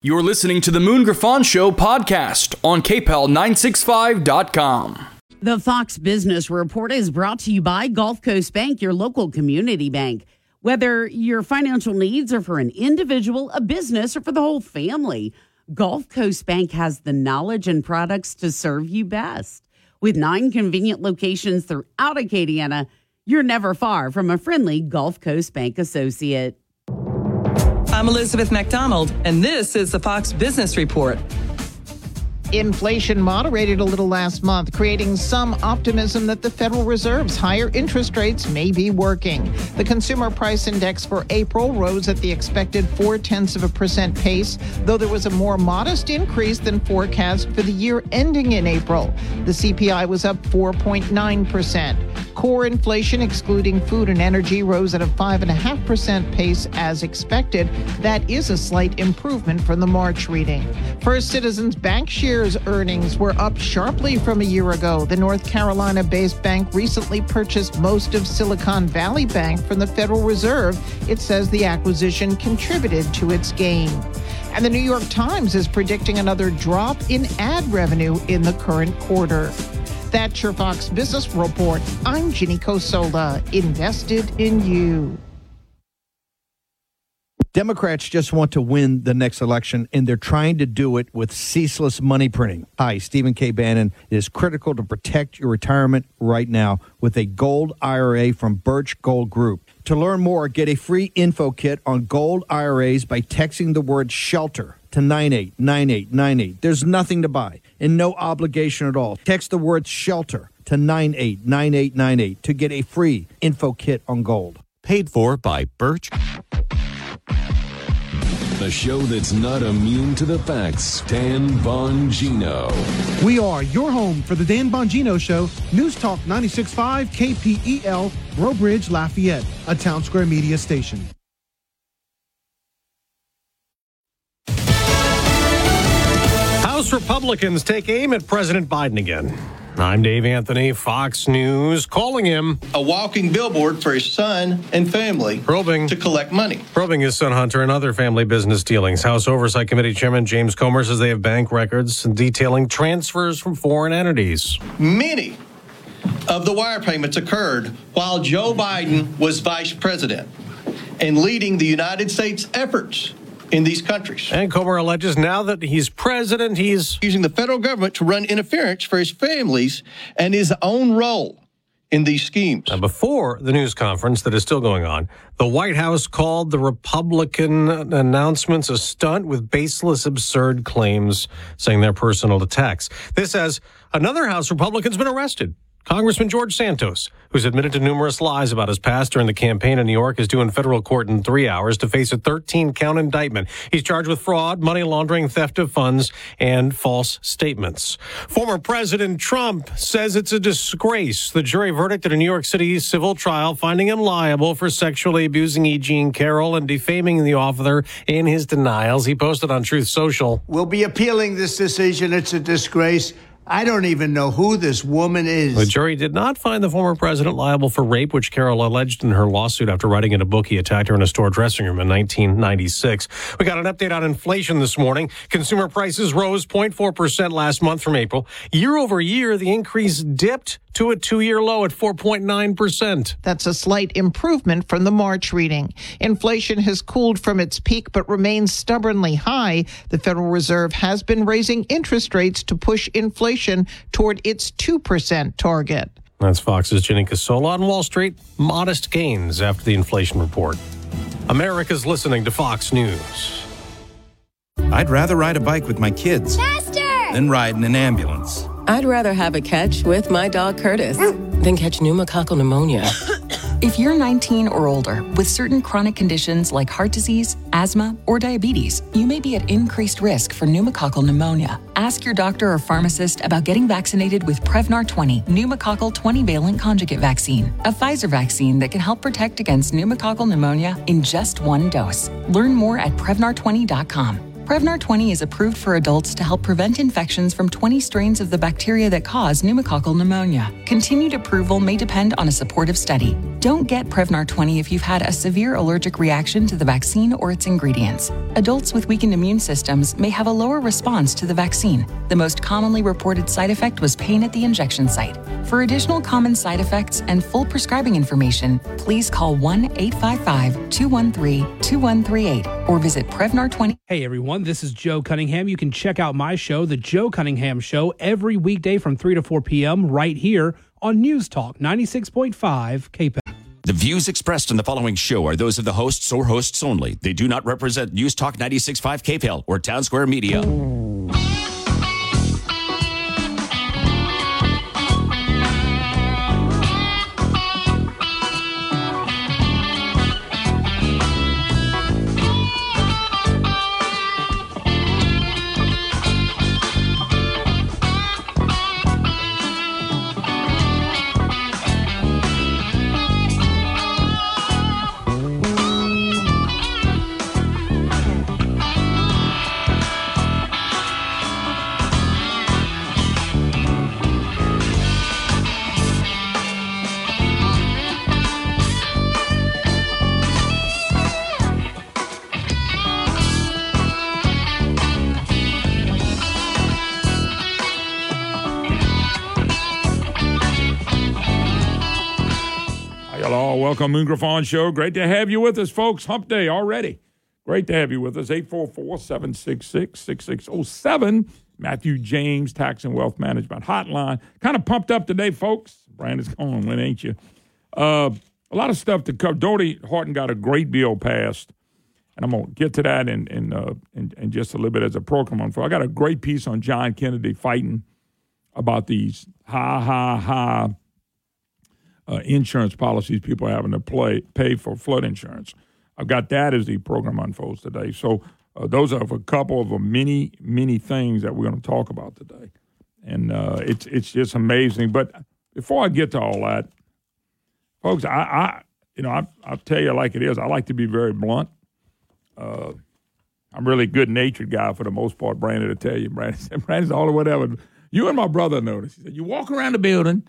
You're listening to the Moon Griffon Show podcast on KPEL965.com. The Fox Business Report is brought to you by Gulf Coast Bank, your local community bank. Whether your financial needs are for an individual, a business, or for the whole family, Gulf Coast Bank has the knowledge and products to serve you best. With nine convenient locations throughout Acadiana, you're never far from a friendly Gulf Coast Bank associate. I'm Elizabeth McDonald, and this is the Fox Business Report. Inflation moderated a little last month, creating some optimism that the Federal Reserve's higher interest rates may be working. The Consumer Price Index for April rose at the expected four tenths of a percent pace, though there was a more modest increase than forecast for the year ending in April. The CPI was up 4.9%. Core inflation, excluding food and energy, rose at a 5.5% pace as expected. That is a slight improvement from the March reading. First Citizens Bank share earnings were up sharply from a year ago. The North Carolina based bank recently purchased most of Silicon Valley Bank from the Federal Reserve. It says the acquisition contributed to its gain. And the New York Times is predicting another drop in ad revenue in the current quarter. That's your Fox Business Report. I'm Ginny Cosola, invested in you. Democrats just want to win the next election, and they're trying to do it with ceaseless money printing. Hi, Stephen K. Bannon. It is critical to protect your retirement right now with a gold IRA from Birch Gold Group. To learn more, get a free info kit on gold IRAs by texting the word shelter to 989898. There's nothing to buy and no obligation at all. Text the word shelter to 989898 to get a free info kit on gold. Paid for by Birch. The show that's not immune to the facts. Dan Bongino. We are your home for the Dan Bongino Show. News Talk 96.5 KPEL, Breaux Bridge, Lafayette, a town square media station. House Republicans take aim at President Biden again. I'm Dave Anthony, Fox News, calling him a walking billboard for his son and family probing to collect money. Probing his son Hunter and other family business dealings. House Oversight Committee Chairman James Comer says they have bank records detailing transfers from foreign entities. Many of the wire payments occurred while Joe Biden was vice president and leading the United States efforts in these countries. And Comer alleges now that he's president, he's using the federal government to run interference for his families and his own role in these schemes. Now, before the news conference that is still going on, the White House called the Republican announcements a stunt with baseless, absurd claims, saying they're personal attacks. This as another House Republican's been arrested. Congressman George Santos, who's admitted to numerous lies about his past during the campaign in New York, is due in federal court in three hours to face a 13 count indictment. He's charged with fraud, money laundering, theft of funds, and false statements. Former President Trump says it's a disgrace. The jury verdict at a New York City civil trial finding him liable for sexually abusing E. Jean Carroll and defaming the author in his denials. He posted on Truth Social. We'll be appealing this decision. It's a disgrace. I don't even know who this woman is. The jury did not find the former president liable for rape, which Carroll alleged in her lawsuit after writing in a book he attacked her in a store dressing room in 1996. We got an update on inflation this morning. Consumer prices rose 0.4% last month from April. Year over year, the increase dipped to a two year low at 4.9%. That's a slight improvement from the March reading. Inflation has cooled from its peak but remains stubbornly high. The Federal Reserve has been raising interest rates to push inflation toward its 2% target. That's Fox's Ginny Casola on Wall Street. Modest gains after the inflation report. America's listening to Fox News. I'd rather ride a bike with my kids Faster! than ride in an ambulance. I'd rather have a catch with my dog Curtis than catch pneumococcal pneumonia. If you're 19 or older with certain chronic conditions like heart disease, asthma, or diabetes, you may be at increased risk for pneumococcal pneumonia. Ask your doctor or pharmacist about getting vaccinated with Prevnar 20, pneumococcal 20 valent conjugate vaccine, a Pfizer vaccine that can help protect against pneumococcal pneumonia in just one dose. Learn more at Prevnar20.com. Prevnar 20 is approved for adults to help prevent infections from 20 strains of the bacteria that cause pneumococcal pneumonia. Continued approval may depend on a supportive study. Don't get Prevnar 20 if you've had a severe allergic reaction to the vaccine or its ingredients. Adults with weakened immune systems may have a lower response to the vaccine. The most commonly reported side effect was pain at the injection site. For additional common side effects and full prescribing information, please call 1 855 213 2138 or visit Prevnar20. Hey everyone, this is Joe Cunningham. You can check out my show, The Joe Cunningham Show, every weekday from 3 to 4 p.m. right here on News Talk 96.5 KPEL. The views expressed in the following show are those of the hosts or hosts only. They do not represent News Talk 96.5 KPEL or Town Square Media. Welcome Moon Griffon Show. Great to have you with us, folks. Hump Day already. Great to have you with us. 844-766-6607. Matthew James Tax and Wealth Management Hotline. Kind of pumped up today, folks. Brandon's going when ain't you? Uh, a lot of stuff to cover. Dodie Horton got a great bill passed, and I'm going to get to that in in, uh, in in just a little bit as a program on. I got a great piece on John Kennedy fighting about these high, high, high uh, insurance policies people are having to play, pay for flood insurance. I've got that as the program unfolds today. So uh, those are a couple of many, many things that we're going to talk about today, and uh, it's it's just amazing. But before I get to all that, folks, I, I you know I I'll tell you like it is. I like to be very blunt. Uh, I'm really good natured guy for the most part. Brandon to tell you, Brandon, Brandon's all or whatever. You and my brother noticed. He said you walk around the building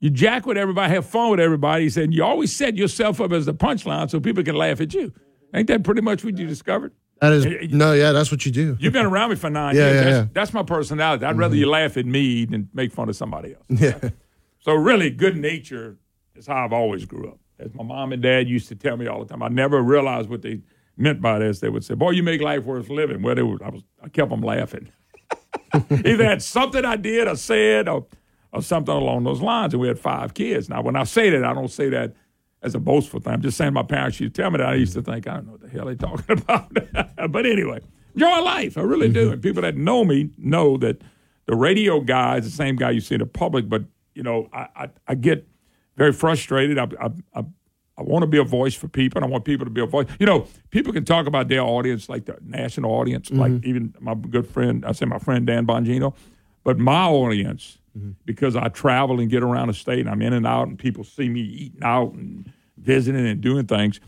you jack with everybody, have fun with everybody. He said, you always set yourself up as the punchline so people can laugh at you. Ain't that pretty much what you discovered? That is eh, eh, no, yeah, that's what you do. You've been around me for nine Yeah, years. yeah, that's, yeah. that's my personality. I'd rather you mm-hmm. laugh at me than make fun of somebody else. Yeah. So really, good nature is how I've always grew up. As my mom and dad used to tell me all the time, I never realized what they meant by this. They would say, "Boy, you make life worth living." Well, they were, I was, I kept them laughing. Either had something I did or said, or or something along those lines. And we had five kids. Now, when I say that, I don't say that as a boastful thing. I'm just saying my parents used to tell me that. I used to think, I don't know what the hell they're talking about. but anyway, enjoy life. I really do. Mm-hmm. And people that know me know that the radio guy is the same guy you see in the public. But, you know, I, I, I get very frustrated. I, I, I, I want to be a voice for people. And I want people to be a voice. You know, people can talk about their audience, like the national audience, like mm-hmm. even my good friend, I say my friend Dan Bongino. But my audience, Mm-hmm. because I travel and get around the state and I'm in and out and people see me eating out and visiting and doing things.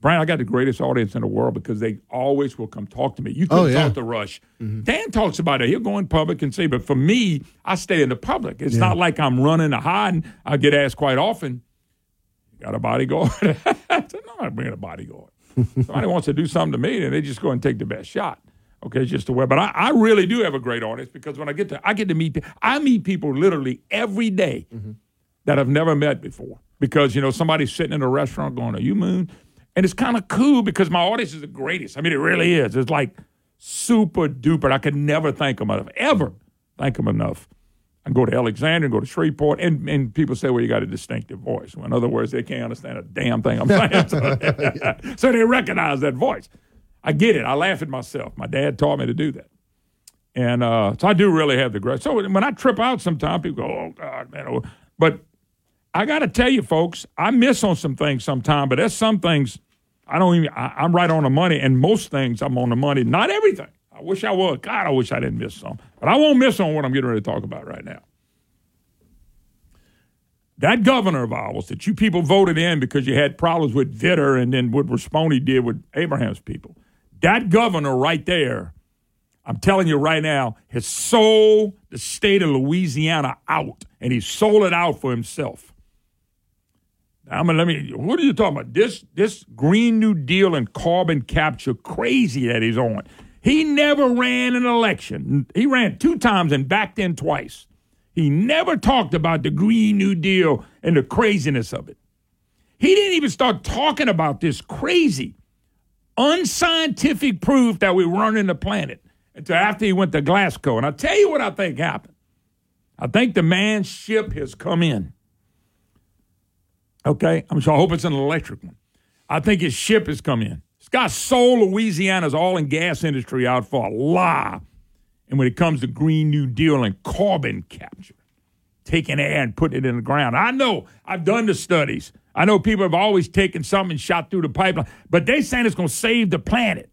Brian, I got the greatest audience in the world because they always will come talk to me. You can Oh, yeah. talk to Rush. Mm-hmm. Dan talks about it. He'll go in public and say, but for me, I stay in the public. It's Yeah. not like I'm running or hiding. I get asked quite often, got a bodyguard? I said, no, I'm not bringing a bodyguard. Somebody wants to do something to me, and they just go and take the best shot. Okay, it's just a way. But I, I really do have a great audience because when I get to, I get to meet, I meet people literally every day mm-hmm. that I've never met before. Because you know somebody's sitting in a restaurant going, "Are you Moon?" And it's kind of cool because my audience is the greatest. I mean, it really is. It's like super duper. I could never thank them enough, ever thank them enough. I go to Alexander, go to Shreveport, and, and people say, well, you got a distinctive voice. Well, in other words, they can't understand a damn thing I'm saying. So, so they recognize that voice. I get it. I laugh at myself. My dad taught me to do that. And uh, so I do really have the grace. So when I trip out sometimes, people go, oh, God, man. oh." But I got to tell you, folks, I miss on some things sometimes, but there's some things I don't even, I, I'm right on the money, and most things I'm on the money. Not everything. I wish I was. God, I wish I didn't miss some. But I won't miss on what I'm getting ready to talk about right now. That governor of ours that you people voted in because you had problems with Vitter and then what Rispone did with Abraham's people, that governor right there, I'm telling you right now, has sold the state of Louisiana out, and he sold it out for himself. I'm gonna let me. What are you talking about? This this Green New Deal and carbon capture crazy that he's on. He never ran an election. He ran two times and backed in twice. He never talked about the Green New Deal and the craziness of it. He didn't even start talking about this crazy, unscientific proof that we're running the planet until after he went to Glasgow. And I'll tell you what I think happened. I think the man's ship has come in. Okay? I'm sure I hope it's an electric one. I think his ship has come in. This guy sold Louisiana's oil and gas industry out for a lie. And when it comes to Green New Deal and carbon capture, taking air and putting it in the ground. I know, I've done the studies. I know people have always taken something and shot through the pipeline, but they saying it's going to save the planet.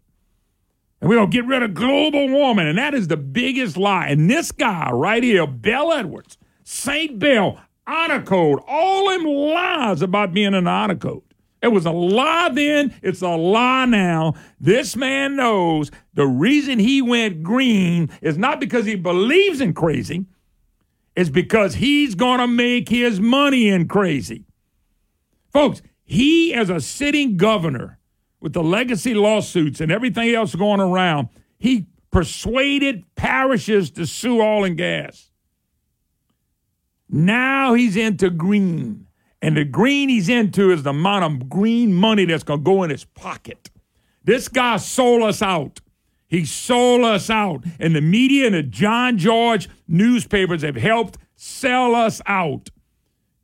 And we're going to get rid of global warming. And that is the biggest lie. And this guy right here, Bel Edwards, St. Bell, honor code, all them lies about being an honor code. It was a lie then, it's a lie now. This man knows the reason he went green is not because he believes in crazy, it's because he's going to make his money in crazy. Folks, he, as a sitting governor, with the legacy lawsuits and everything else going around, he persuaded parishes to sue oil and gas. Now he's into green. And the green he's into is the amount of green money that's going to go in his pocket. This guy sold us out. He sold us out. And the media and the John Georges newspapers have helped sell us out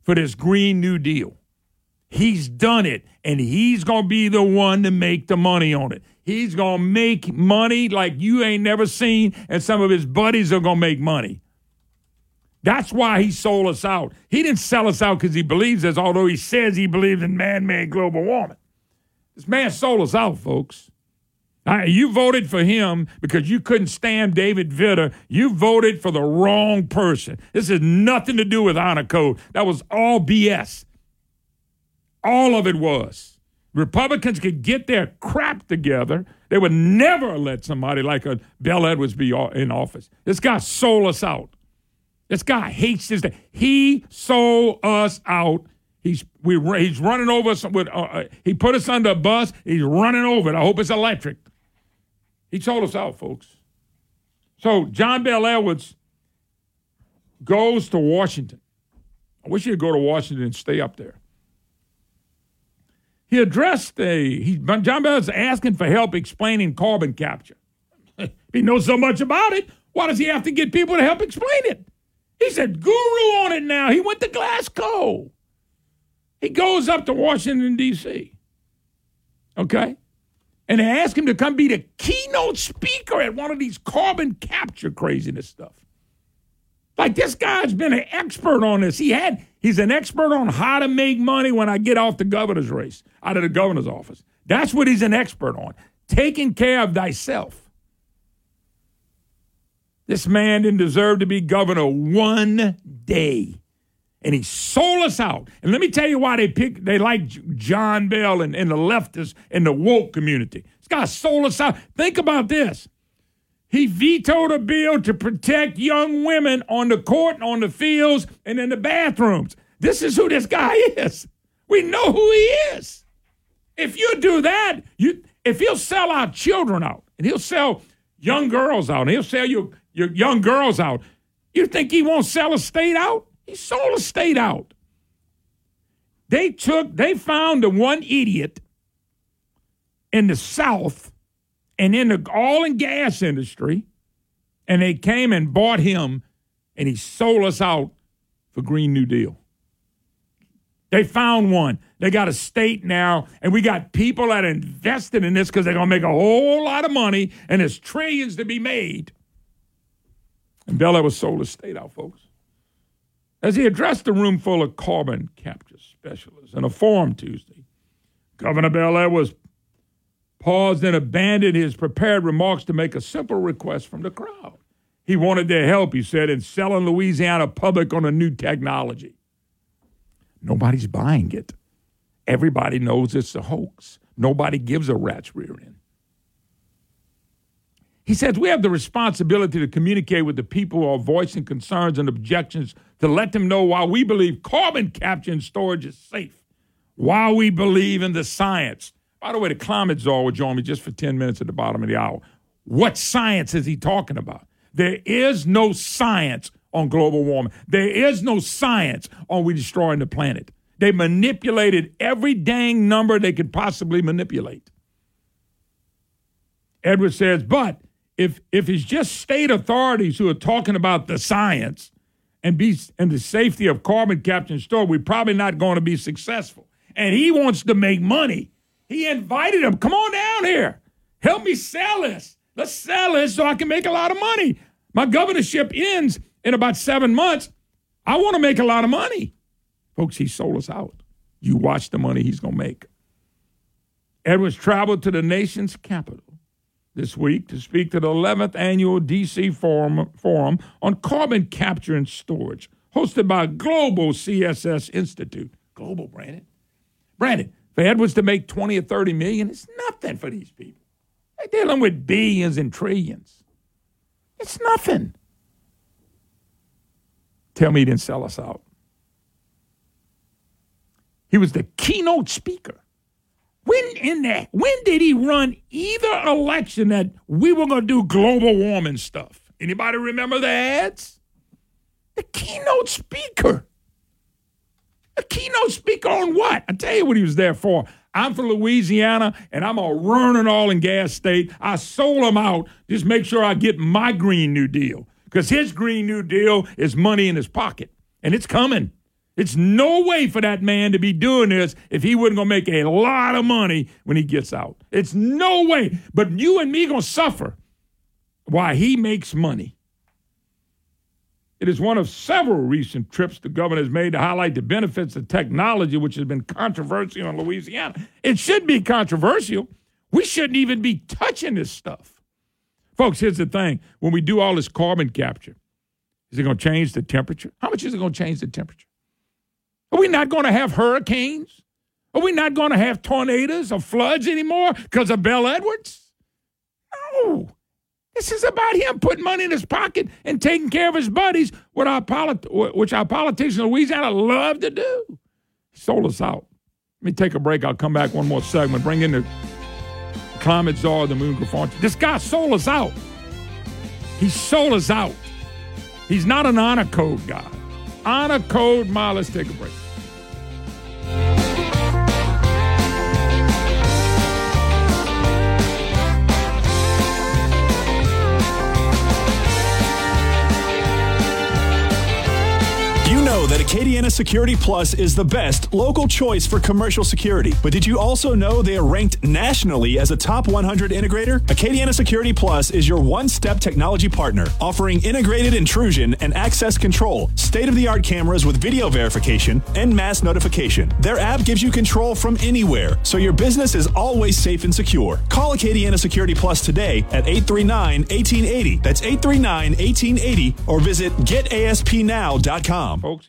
for this Green New Deal. He's done it, and he's going to be the one to make the money on it. He's going to make money like you ain't never seen, and some of his buddies are going to make money. That's why he sold us out. He didn't sell us out because he believes us, although he says he believes in man made global warming. This man sold us out, folks. Right, you voted for him because you couldn't stand David Vitter. You voted for the wrong person. This has nothing to do with honor code. That was all BS. All of it was. Republicans could get their crap together. They would never let somebody like a Bel Edwards be in office. This guy sold us out. This guy hates this. Day. He sold us out. He's we he's running over us with. Uh, uh, he put us under a bus. He's running over it. I hope it's electric. He sold us out, folks. So John Bel Edwards goes to Washington. I wish he'd go to Washington and stay up there he addressed a he, John Bel is asking for help explaining carbon capture. he knows so much about it. Why does he have to get people to help explain it? He said guru on it now. He went to Glasgow. He goes up to Washington, D.C. Okay? And they ask him to come be the keynote speaker at one of these carbon capture craziness stuff. Like this guy's been an expert on this. He had he's an expert on how to make money when I get off the governor's race, out of the governor's office. That's what he's an expert on. Taking care of thyself. This man didn't deserve to be governor one day. And he sold us out. And let me tell you why they pick they like John Bel and, and the leftists and the woke community. This guy sold us out. Think about this. He vetoed a bill to protect young women on the court, on the fields, and in the bathrooms. This is who this guy is. We know who he is. If you do that, you if he'll sell our children out and he'll sell young girls out and he'll sell your, your young girls out, you think he won't sell a state out? He sold a state out. They took, they found the one idiot in the South and in the oil and gas industry, and they came and bought him, and he sold us out for Green New Deal. They found one. They got a state now, and we got people that invested in this because they're going to make a whole lot of money, and there's trillions to be made. And Bel Air was sold a state out, folks. As he addressed the room full of carbon capture specialists in a forum Tuesday, Governor Bel Air was paused and abandoned his prepared remarks to make a simple request from the crowd. He wanted their help, he said, in selling Louisiana public on a new technology. Nobody's buying it. Everybody knows it's a hoax. Nobody gives a rat's rear end. He says we have the responsibility to communicate with the people who are voicing concerns and objections to let them know why we believe carbon capture and storage is safe. why we believe in the science. By the way, the climate czar will join me just for 10 minutes at the bottom of the hour. What science is he talking about? There is no science on global warming. There is no science on we destroying the planet. They manipulated every dang number they could possibly manipulate. Edwards says, but if if it's just state authorities who are talking about the science and be and the safety of carbon capture and storage, we're probably not going to be successful. And he wants to make money. He invited him, come on down here. Help me sell this. Let's sell this so I can make a lot of money. My governorship ends in about seven months. I want to make a lot of money. Folks, he sold us out. You watch the money he's going to make. Edwards traveled to the nation's capital this week to speak to the 11th annual DC Forum, Forum on Carbon Capture and Storage, hosted by Global CCS Institute. Global, Brandon. Brandon, for Edwards to make 20 or 30 million, it's nothing for these people. They're dealing with billions and trillions. It's nothing. Tell me he didn't sell us out. He was the keynote speaker. When in that, when did he run either election that we were going to do global warming stuff? Anybody remember the ads? The keynote speaker. A keynote speaker on what? I tell you what he was there for. I'm from Louisiana and I'm a running all in gas state. I sold him out. Just make sure I get my Green New Deal because his Green New Deal is money in his pocket and it's coming. It's no way for that man to be doing this if he wasn't to make a lot of money when he gets out. It's no way. But you and me to suffer while he makes money. It is one of several recent trips the governor has made to highlight the benefits of technology, which has been controversial in Louisiana. It should be controversial. We shouldn't even be touching this stuff. Folks, here's the thing when we do all this carbon capture, is it going to change the temperature? How much is it going to change the temperature? Are we not going to have hurricanes? Are we not going to have tornadoes or floods anymore because of Bel Edwards? No. This is about him putting money in his pocket and taking care of his buddies, what our polit- which our politicians in Louisiana love to do. He sold us out. Let me take a break. I'll come back one more segment. Bring in the climate czar, the moon griffon. This guy sold us out. He sold us out. He's not an honor code guy. Honor code, Ma. Let's take a break. Know that Acadiana Security Plus is the best local choice for commercial security. But did you also know they are ranked nationally as a top 100 integrator? Acadiana Security Plus is your one step technology partner, offering integrated intrusion and access control, state of the art cameras with video verification, and mass notification. Their app gives you control from anywhere, so your business is always safe and secure. Call Acadiana Security Plus today at 839 1880. That's 839 1880 or visit getaspnow.com. Folks,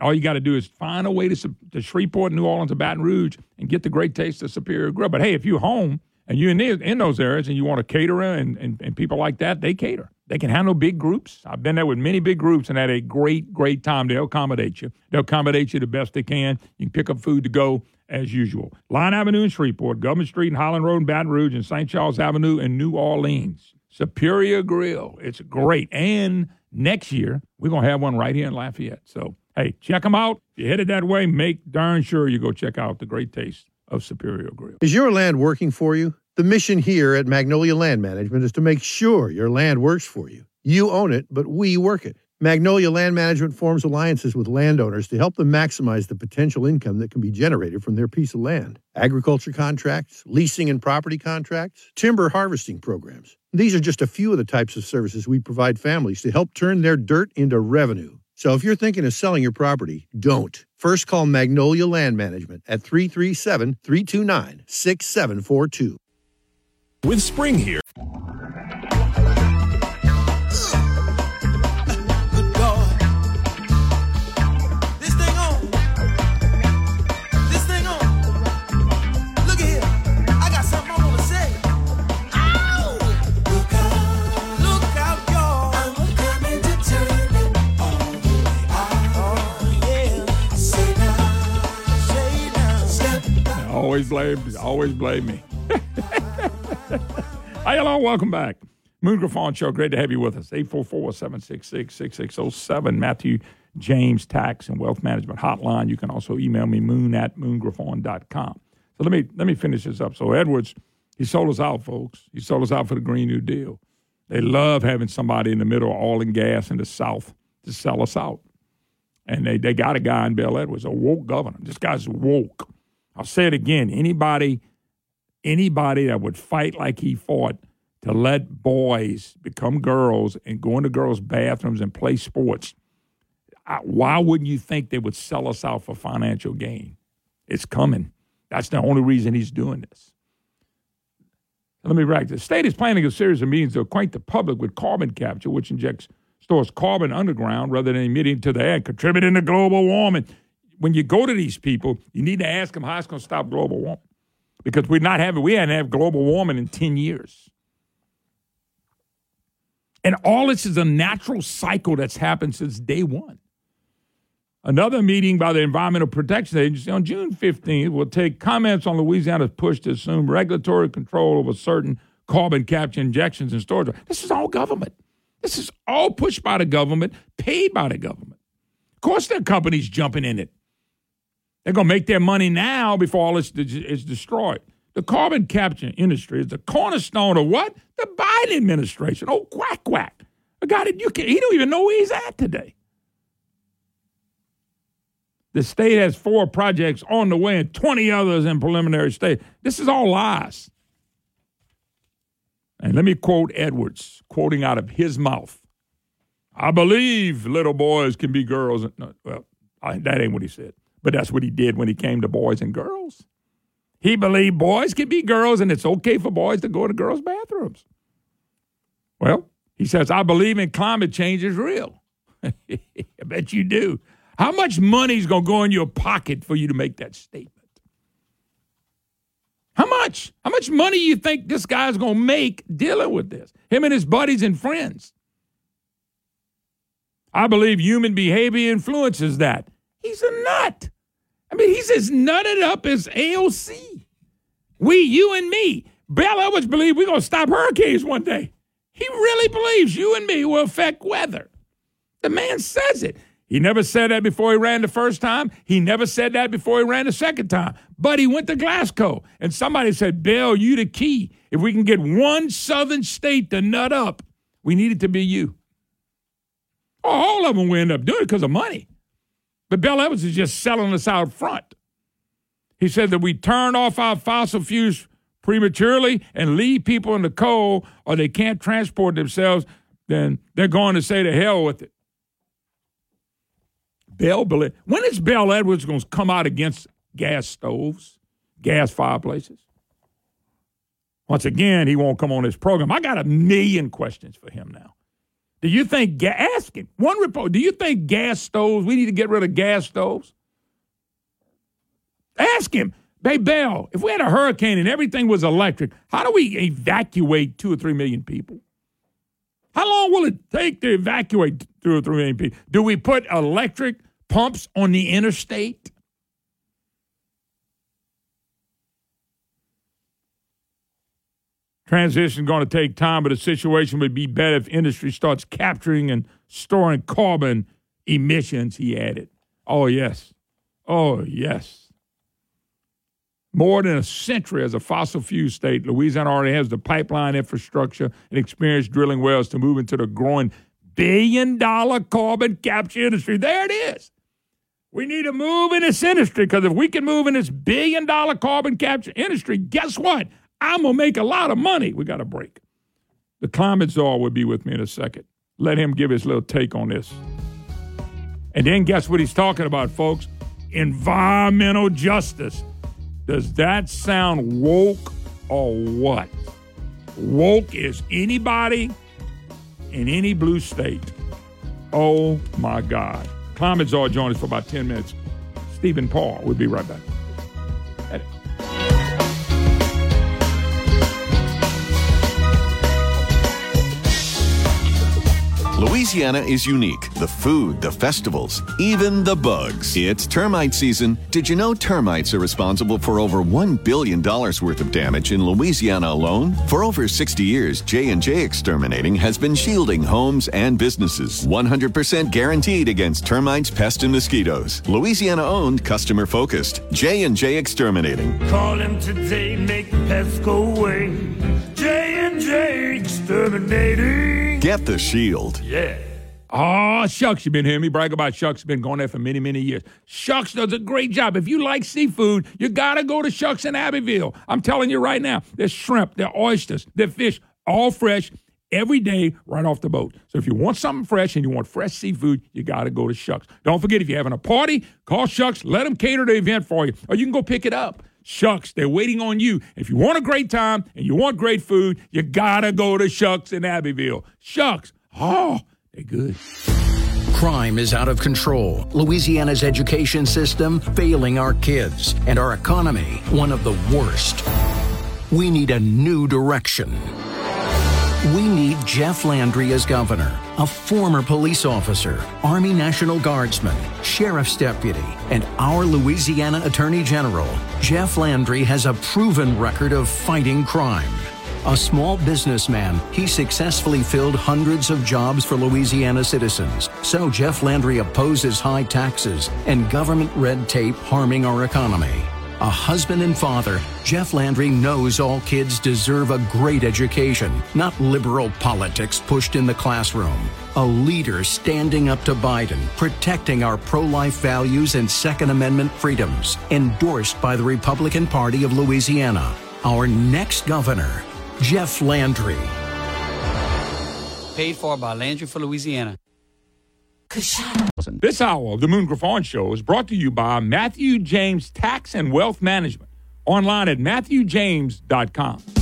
All you got to do is find a way to, to Shreveport, New Orleans, or Baton Rouge and get the great taste of Superior Grill. But hey, if you're home and you're in, the, in those areas and you want a caterer and, and, and people like that, they cater. They can handle big groups. I've been there with many big groups and had a great, great time. They'll accommodate you. They'll accommodate you the best they can. You can pick up food to go as usual. Line Avenue in Shreveport, Government Street and Highland Road in Baton Rouge, and St. Charles Avenue in New Orleans. Superior Grill. It's great. And next year, we're going to have one right here in Lafayette. So, hey, check them out. If you're headed that way, make darn sure you go check out the great taste of Superior Grill. Is your land working for you? The mission here at Magnolia Land Management is to make sure your land works for you. You own it, but we work it. Magnolia Land Management forms alliances with landowners to help them maximize the potential income that can be generated from their piece of land. Agriculture contracts, leasing and property contracts, timber harvesting programs. These are just a few of the types of services we provide families to help turn their dirt into revenue. So if you're thinking of selling your property, don't. First call Magnolia Land Management at 337 329 6742. With spring here, Always blame, always blame me. Hi, hello, welcome back. Moon Griffon Show, great to have you with us. 844-766-6607, Matthew James Tax and Wealth Management Hotline. You can also email me, moon at moongriffon.com. So let me, let me finish this up. So Edwards, he sold us out, folks. He sold us out for the Green New Deal. They love having somebody in the middle of oil and gas in the South to sell us out. And they, they got a guy in Bel Edwards, a woke governor. This guy's woke. I'll say it again. Anybody, anybody that would fight like he fought to let boys become girls and go into girls' bathrooms and play sports, I- why wouldn't you think they would sell us out for financial gain? It's coming. That's the only reason he's doing this. Let me back. The state is planning a series of meetings to acquaint the public with carbon capture, which injects stores carbon underground rather than emitting to the air, contributing to global warming. When you go to these people, you need to ask them how it's going to stop global warming, because we're not having we hadn't had global warming in ten years. And all this is a natural cycle that's happened since day one. Another meeting by the Environmental Protection Agency on June 15th will take comments on Louisiana's push to assume regulatory control over certain carbon capture injections and storage. This is all government. This is all pushed by the government, paid by the government. Of course, there are companies jumping in it. They're going to make their money now before all this is destroyed. The carbon capture industry is the cornerstone of what? The Biden administration. Oh, quack, quack. A guy that you can, he don't even know where he's at today. The state has four projects on the way and 20 others in preliminary state. This is all lies. And let me quote Edwards, quoting out of his mouth. I believe little boys can be girls. Well, I, that ain't what he said, but that's what he did when he came to boys and girls. He believed boys can be girls and it's okay for boys to go to girls' bathrooms. Well, he says, I believe in climate change is real. I bet you do. How much money is going to go in your pocket for you to make that statement? How much? How much money you think this guy's going to make dealing with this? Him and his buddies and friends. I believe human behavior influences that. He's a nut. I mean, he's as nutted up as AOC. We, you, and me. Bel Edwards believe we're going to stop hurricanes one day. He really believes you and me will affect weather. The man says it. He never said that before he ran the first time. He never said that before he ran the second time. But he went to Glasgow, and somebody said, Bill, you the key. If we can get one southern state to nut up, we need it to be you. All of them will end up doing it because of money. But Bill Evans is just selling us out front. He said that we turn off our fossil fuels prematurely and leave people in the cold or they can't transport themselves, then they're going to say to hell with it. Bel, when is Bel Edwards going to come out against gas stoves, gas fireplaces? Once again, he won't come on this program. I got a million questions for him now. Do you think, ga- ask him, one report, do you think gas stoves, we need to get rid of gas stoves? Ask him, hey, Bel, if we had a hurricane and everything was electric, how do we evacuate two or three million people? How long will it take to evacuate two or three million people? Do we put electric pumps on the interstate? Transition is going to take time, but the situation would be better if industry starts capturing and storing carbon emissions, he added. Oh, yes. Oh, yes. More than a century as a fossil fuel state, Louisiana already has the pipeline infrastructure and experience drilling wells to move into the growing billion dollar carbon capture industry. There it is. We need to move in this industry because if we can move in this billion dollar carbon capture industry, guess what? I'm going to make a lot of money. We got a break. The climate czar will be with me in a second. Let him give his little take on this. And then guess what he's talking about, folks? Environmental justice. Does that sound woke or what? Woke is anybody, in any blue state. Oh my God. Climate Czar join us for about 10 minutes. Stephen Paul. We'll be right back. Louisiana is unique. The food, the festivals, even the bugs. It's termite season. Did you know termites are responsible for over $1 billion worth of damage in Louisiana alone? For over 60 years, J&J Exterminating has been shielding homes and businesses. 100% guaranteed against termites, pests, and mosquitoes. Louisiana owned, customer focused. J&J Exterminating. Call him today, make pests go away. J J exterminating. Get the shield. Yeah. Oh, Shucks, you've been hearing me brag about Shucks. Been going there for many, many years. Shucks does a great job. If you like seafood, you got to go to Shucks in Abbeville. I'm telling you right now, there's shrimp, there's oysters, there's fish, all fresh every day right off the boat. So if you want something fresh and you want fresh seafood, you got to go to Shucks. Don't forget, if you're having a party, call Shucks. Let them cater the event for you. Or you can go pick it up. Shucks, they're waiting on you. If you want a great time and you want great food, you got to go to Shucks in Abbeville. Shucks, oh, they're good. Crime is out of control. Louisiana's education system failing our kids, and our economy one of the worst. We need a new direction. We need Jeff Landry as governor, a former police officer, Army National Guardsman, sheriff's deputy, and our Louisiana Attorney General. Jeff Landry has a proven record of fighting crime. A small businessman, he successfully filled hundreds of jobs for Louisiana citizens. So Jeff Landry opposes high taxes and government red tape harming our economy. A husband and father, Jeff Landry knows all kids deserve a great education, not liberal politics pushed in the classroom. A leader standing up to Biden, protecting our pro life values and Second Amendment freedoms, endorsed by the Republican Party of Louisiana. Our next governor, Jeff Landry. Paid for by Landry for Louisiana. This hour of the Moon Griffon Show is brought to you by Matthew James Tax and Wealth Management. Online at matthewjames.com.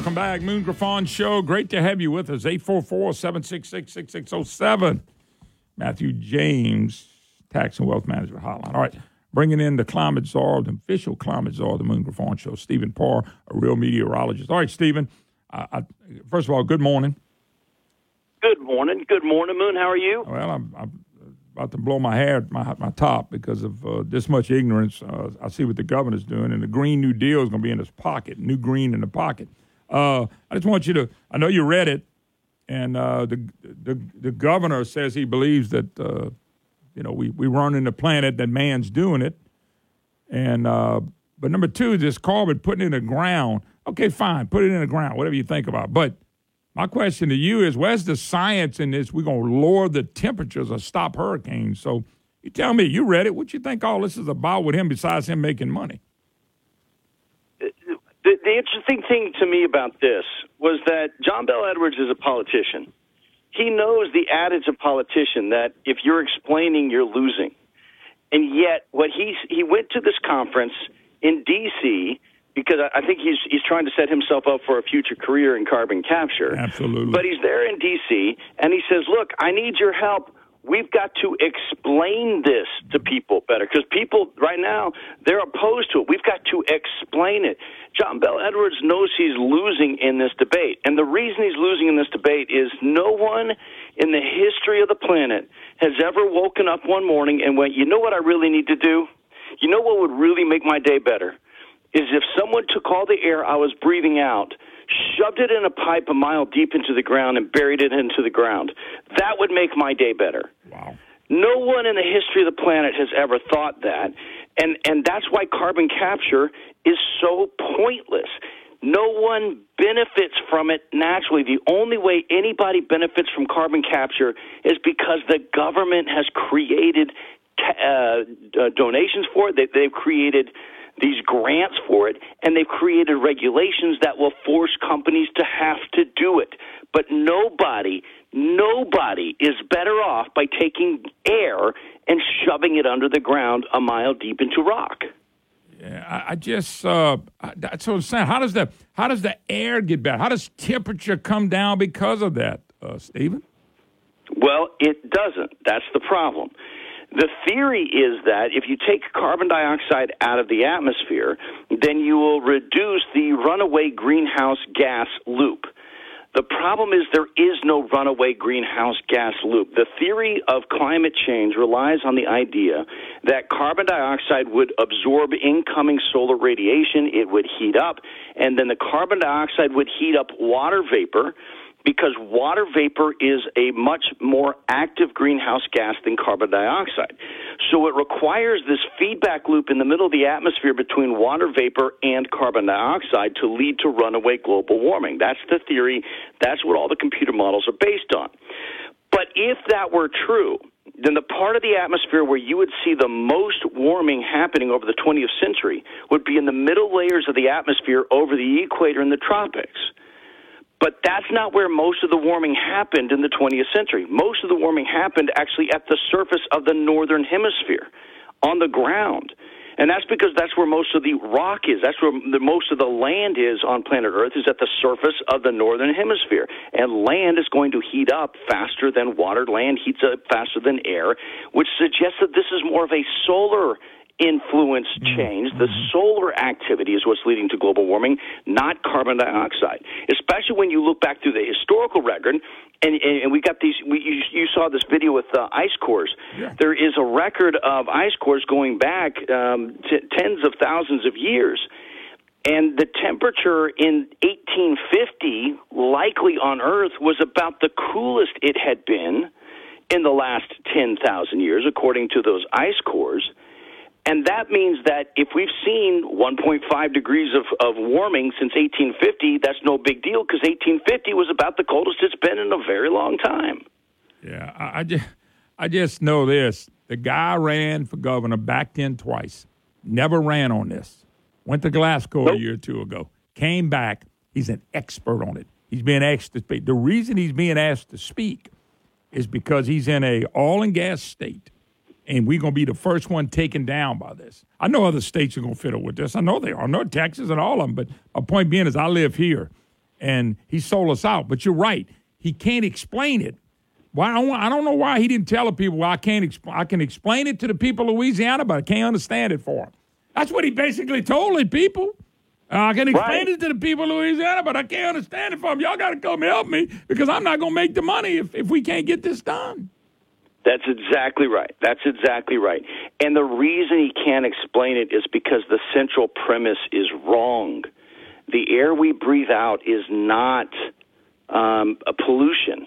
Welcome back. Moon Griffon Show. Great to have you with us. 844 766 6607. Matthew James, Tax and Wealth Management Hotline. All right. Bringing in the climate czar, the official climate czar of the Moon Griffon Show, Stephen Parr, a real meteorologist. All right, Stephen. I, I, first of all, good morning. Good morning. Good morning, Moon. How are you? Well, I'm, I'm about to blow my hair, my my top, because of uh, this much ignorance. Uh, I see what the governor's doing, and the Green New Deal is going to be in his pocket. New green in the pocket. Uh, I just want you to. I know you read it, and uh, the the the governor says he believes that uh, you know we we run in the planet that man's doing it, and uh, but number two, this carbon putting in the ground. Okay, fine, put it in the ground, whatever you think about, but. My question to you is where's the science in this? We're to lower the temperatures or stop hurricanes. So you tell me, you read it. What you think all this is about with him besides him making money? The, interesting thing to me about this was that John Bel Edwards is a politician. He knows the adage of politician that if you're explaining, you're losing. And yet, what he he went to this conference in D.C. because I I think he's he's trying to set himself up for a future career in carbon capture. Absolutely. But he's there in D.C. and he says, "Look, I need your help. We've got to explain this to people better because people right now they're opposed to it. We've got to explain it." John Bel Edwards knows he's losing in this debate, and the reason he's losing in this debate is no one in the history of the planet has ever woken up one morning and went, "You know what I really need to do? You know what would really make my day better?" is if someone took all the air I was breathing out, shoved it in a pipe a mile deep into the ground, and buried it into the ground. That would make my day better. Wow. No one in the history of the planet has ever thought that. And, and that's why carbon capture is so pointless. No one benefits from it naturally. The only way anybody benefits from carbon capture is because the government has created uh, uh, donations for it. They, they've created these grants for it, and they've created regulations that will force companies to have to do it. But nobody, nobody is better off by taking air and shoving it under the ground a mile deep into rock. Yeah, I, I just uh, I- that's what I'm saying. How does the how does the air get better? How does temperature come down because of that, uh, Stephen? Well, it doesn't. That's the problem. The theory is that if you take carbon dioxide out of the atmosphere, then you will reduce the runaway greenhouse gas loop. The problem is there is no runaway greenhouse gas loop. The theory of climate change relies on the idea that carbon dioxide would absorb incoming solar radiation, it would heat up, and then the carbon dioxide would heat up water vapor because water vapor is a much more active greenhouse gas than carbon dioxide. So it requires this feedback loop in the middle of the atmosphere between water vapor and carbon dioxide to lead to runaway global warming. That's the theory. That's what all the computer models are based on. But if that were true, then the part of the atmosphere where you would see the most warming happening over the 20th century would be in the middle layers of the atmosphere over the equator and the tropics. But that's not where most of the warming happened in the 20th century. Most of the warming happened actually at the surface of the northern hemisphere, on the ground. And that's because that's where most of the rock is. That's where the, most of the land is on planet Earth is at the surface of the northern hemisphere. And land is going to heat up faster than water. Land heats up faster than air, which suggests that this is more of a solar influence change. The solar activity is what's leading to global warming, not carbon dioxide. Especially when you look back through the historical record, and, and, and we got these. We, you, you saw this video with uh, ice cores. There is a record of ice cores going back um, t- tens of thousands of years. And the temperature in 1850, likely on Earth, was about the coolest it had been in the last 10,000 years, according to those ice cores. And that means that if we've seen 1.5 degrees of, of warming since 1850, that's no big deal because 1850 was about the coldest it's been in a very long time. Yeah, I, I just I just know this: the guy ran for governor, backed in twice, never ran on this. Went to Glasgow a year or two ago, came back. He's an expert on it. He's being asked to speak. The reason he's being asked to speak is because he's in a oil and gas state, and we're going to be the first one taken down by this. I know other states are going to fiddle with this. I know they are. I know Texas and all of them. But my point being is, I live here, and he sold us out. But you're right. He can't explain it. Why I don't, I don't know why he didn't tell the people. Well, I can't. Exp- I can explain it to the people of Louisiana, but I can't understand it for them. That's what he basically told the people. Uh, I can explain it to the people of Louisiana, but I can't understand it for them. Y'all got to come help me because I'm not going to make the money if, if we can't get this done. That's exactly right. That's exactly right. And the reason he can't explain it is because the central premise is wrong. The air we breathe out is not um, a pollution.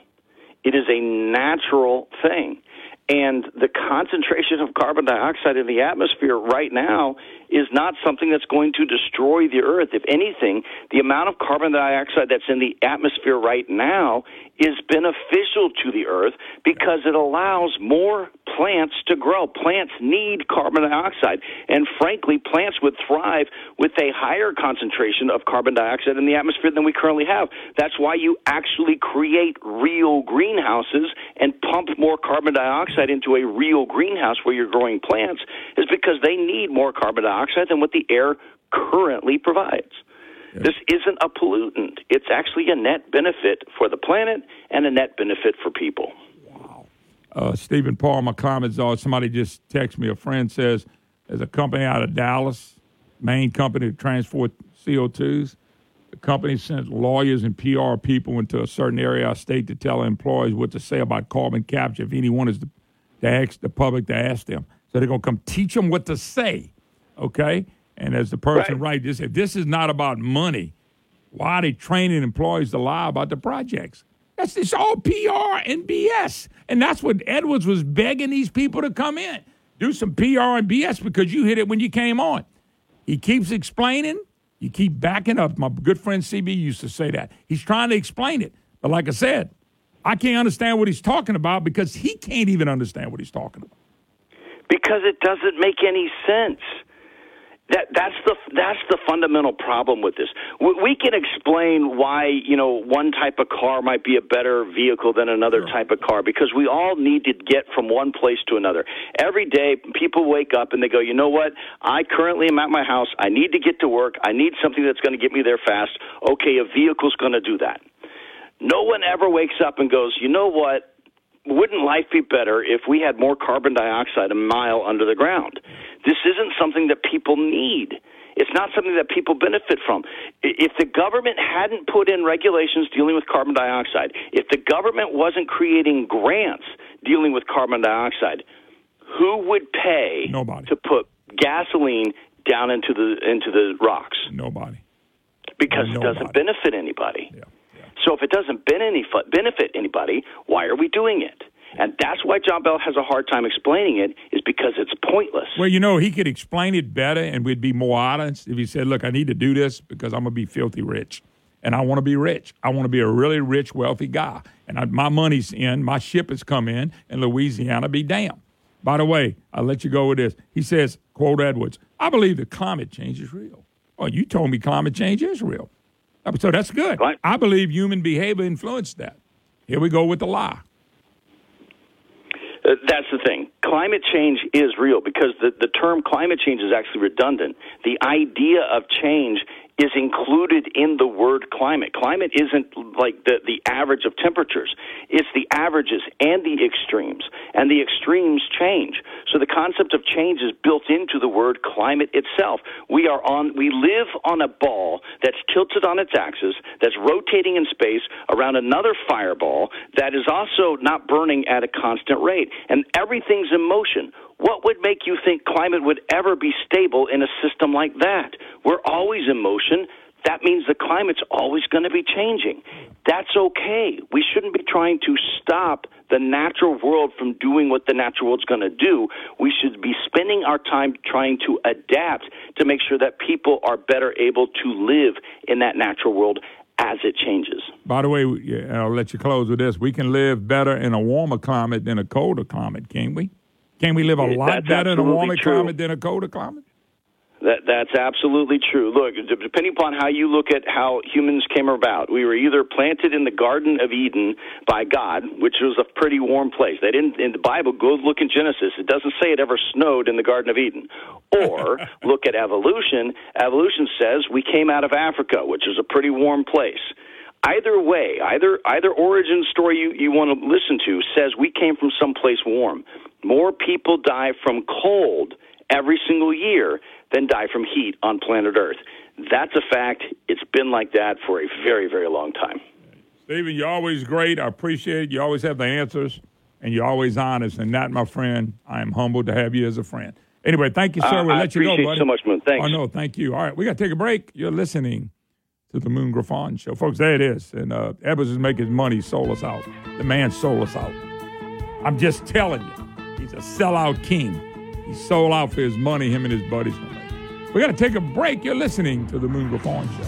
It is a natural thing. And the concentration of carbon dioxide in the atmosphere right now is not something that's going to destroy the earth. If anything, the amount of carbon dioxide that's in the atmosphere right now is beneficial to the earth because it allows more plants to grow. Plants need carbon dioxide. And frankly, plants would thrive with a higher concentration of carbon dioxide in the atmosphere than we currently have. That's why you actually create real greenhouses and pump more carbon dioxide into a real greenhouse where you're growing plants, is because they need more carbon dioxide than what the air currently provides. This isn't a pollutant. It's actually a net benefit for the planet and a net benefit for people. uh, Stephen Paul, my climate czar. Somebody just texted me. A friend says there's a company out of Dallas, main company to transport CO2s. The company sent lawyers and PR people into a certain area of state to tell employees what to say about carbon capture. If anyone is to, to ask the public to ask them, so they're going to come teach them what to say. Okay, and as the person right, this if this is not about money, why are they training employees to lie about the projects? That's it's all PR and BS. And that's what Edwards was begging these people to come in. Do some PR and BS because you hit it when you came on. He keeps explaining, you keep backing up. My good friend CB used to say that. He's trying to explain it. But like I said, I can't understand what he's talking about because he can't even understand what he's talking about. Because it doesn't make any sense. That that's the that's the fundamental problem with this. We, we can explain why you know one type of car might be a better vehicle than another type of car because we all need to get from one place to another. Every day, people wake up and they go, you know what? I currently am at my house. I need to get to work. I need something that's going to get me there fast. Okay, a vehicle's going to do that. No one ever wakes up and goes, you know what? Wouldn't life be better if we had more carbon dioxide a mile under the ground? This isn't something that people need. It's not something that people benefit from. If the government hadn't put in regulations dealing with carbon dioxide, if the government wasn't creating grants dealing with carbon dioxide, who would pay Nobody. to put gasoline down into the into the rocks? Nobody. Because it doesn't benefit anybody. So if it doesn't benefit anybody, why are we doing it? And that's why John Bel has a hard time explaining it, is because it's pointless. Well, you know, he could explain it better and we'd be more honest if he said, Look, I need to do this because I'm going to be filthy rich. And I want to be rich. I want to be a really rich, wealthy guy. And I, my money's in, my ship has come in, and Louisiana be damned. By the way, I'll let you go with this. He says, quote Edwards, I believe that climate change is real. Oh, you told me climate change is real. So that's good. I believe human behavior influenced that. Here we go with the lie. Uh, That's the thing. Climate change is real because the, the term climate change is actually redundant. The idea of change is included in the word climate. Climate isn't like the, the average of temperatures, it's the averages and the extremes. And the extremes change. So the concept of change is built into the word climate itself. We are on we live on a ball that's tilted on its axis, that's rotating in space around another fireball that is also not burning at a constant rate. And everything's in motion. What would make you think climate would ever be stable in a system like that? We're always in motion. That means the climate's always going to be changing. That's okay. We shouldn't be trying to stop the natural world from doing what the natural world's going to do. We should be spending our time trying to adapt to make sure that people are better able to live in that natural world as it changes. By the way, uh, I'll let you close with this. We can live better in a warmer climate than a colder climate, can't we? Can we live a lot better in a warmer true. climate than a colder climate? That that's absolutely true. Look, depending upon how you look at how humans came about, we were either planted in the Garden of Eden by God, which was a pretty warm place. They didn't in the Bible. Go look in Genesis; it doesn't say it ever snowed in the Garden of Eden. Or look at evolution. Evolution says we came out of Africa, which is a pretty warm place. Either way, either either origin story you, you want to listen to says we came from someplace warm. More people die from cold every single year than die from heat on planet Earth. That's a fact. It's been like that for a very, very long time. Stephen, you're always great. I appreciate it. You always have the answers, and you're always honest. And that, my friend, I am humbled to have you as a friend. Anyway, thank you, sir. Uh, we'll I let you go, buddy. so much, Moon. Thanks. Oh, no, thank you. All right, we got to take a break. You're listening to the Moon Griffon Show. Folks, there it is. And uh, Evans is making money, sold us out. The man sold us out. I'm just telling you, he's a sellout king. He sold out for his money, him and his buddies. We got to take a break. You're listening to the Moon Griffon Show.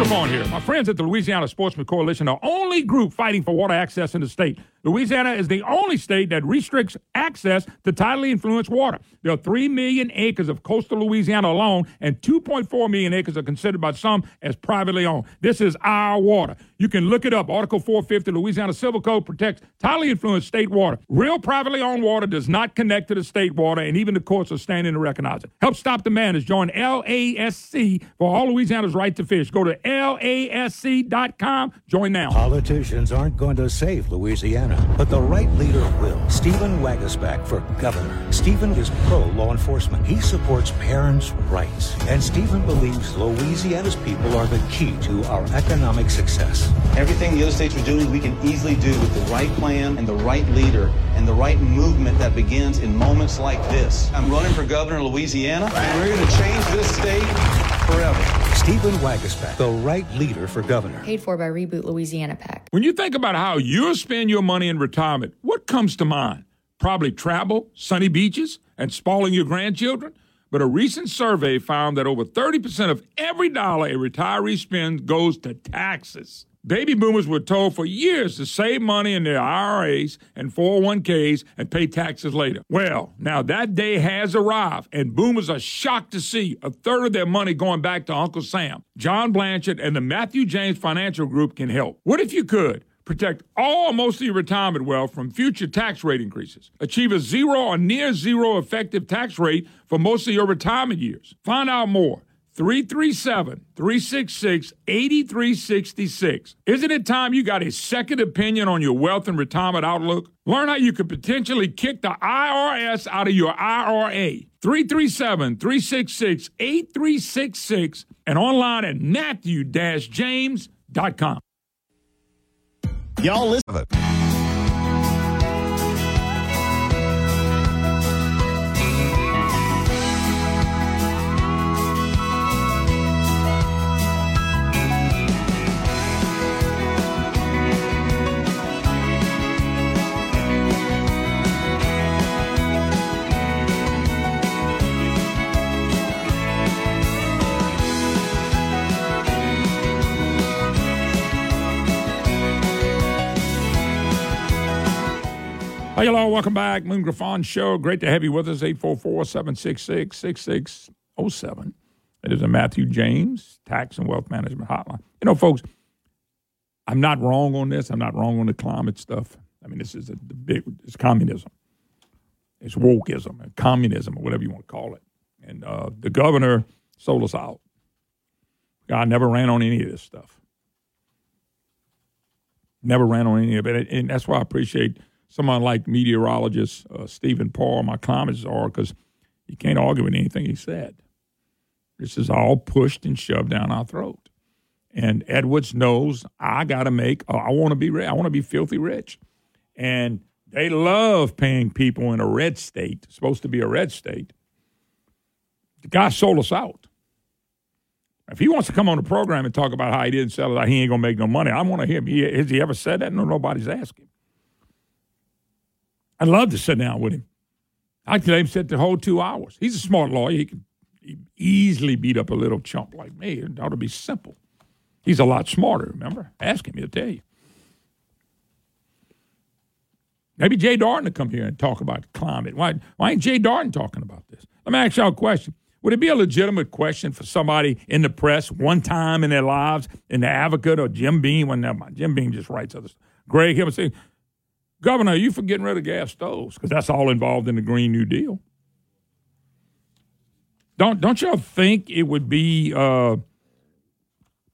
Microphone here. My friends at the Louisiana Sportsman Coalition are only group fighting for water access in the state. Louisiana is the only state that restricts access to tidally influenced water. There are 3 million acres of coastal Louisiana alone, and 2.4 million acres are considered by some as privately owned. This is our water. You can look it up. Article 450 Louisiana Civil Code protects tidally influenced state water. Real privately owned water does not connect to the state water, and even the courts are standing to recognize it. Help stop the madness. Join LASC for all Louisiana's right to fish. Go to lasc.com. Join now. Politicians aren't going to save Louisiana, but the right leader will. Stephen Waguespack for governor. Stephen is pro law enforcement. He supports parents' rights. And Stephen believes Louisiana's people are the key to our economic success. Everything the other states are doing, we can easily do with the right plan and the right leader and the right movement that begins in moments like this. I'm running for governor in Louisiana, and we're going to change this state forever. Stephen Waguespack, the right leader for governor. Paid for by Reboot Louisiana PAC. When you think about how you'll spend your money in retirement, what comes to mind? Probably travel, sunny beaches, and spoiling your grandchildren. but a recent survey found that over 30% of every dollar a retiree spends goes to taxes. Baby boomers were told for years to save money in their IRAs and 401ks and pay taxes later. Well, now that day has arrived, and boomers are shocked to see a third of their money going back to Uncle Sam. John Blanchard and the Matthew James Financial Group can help. What if you could? Protect all most of your retirement wealth from future tax rate increases. Achieve a zero or near zero effective tax rate for most of your retirement years. Find out more. 337 366 8366. Isn't it time you got a second opinion on your wealth and retirement outlook? Learn how you could potentially kick the IRS out of your IRA. 337 366 8366 and online at matthew james.com. Y'all listen. Hey, hello, welcome back. Moon Griffon Show. Great to have you with us. 844 766 6607. It is a Matthew James Tax and Wealth Management Hotline. You know, folks, I'm not wrong on this. I'm not wrong on the climate stuff. I mean, this is a, big, it's communism. It's wokeism communism or whatever you want to call it. And uh, the governor sold us out. God never ran on any of this stuff. Never ran on any of it. And that's why I appreciate someone like meteorologist uh, Stephen Paul, my comments are because you can't argue with anything he said. This is all pushed and shoved down our throat. And Edwards knows I got to make. Uh, I want to be. I want to be filthy rich, and they love paying people in a red state, supposed to be a red state. The guy sold us out. If he wants to come on the program and talk about how he didn't sell it, he ain't gonna make no money. I want to hear him. He, has he ever said that? No, nobody's asking. I'd love to sit down with him. I'd let him sit the whole two hours. He's a smart lawyer. He can easily beat up a little chump like me. It ought to be simple. He's a lot smarter, remember? Ask him, he'll tell you. Maybe Jay Dardenne to come here and talk about climate. Why, why ain't Jay Dardenne talking about this? Let me ask y'all a question. Would it be a legitimate question for somebody in the press one time in their lives, in the Advocate or Jim Beam? Well, never mind. Jim Beam just writes other stuff. Greg Hill would say, Governor, are you for getting rid of gas stoves? Because that's all involved in the Green New Deal. Don't don't y'all think it would be uh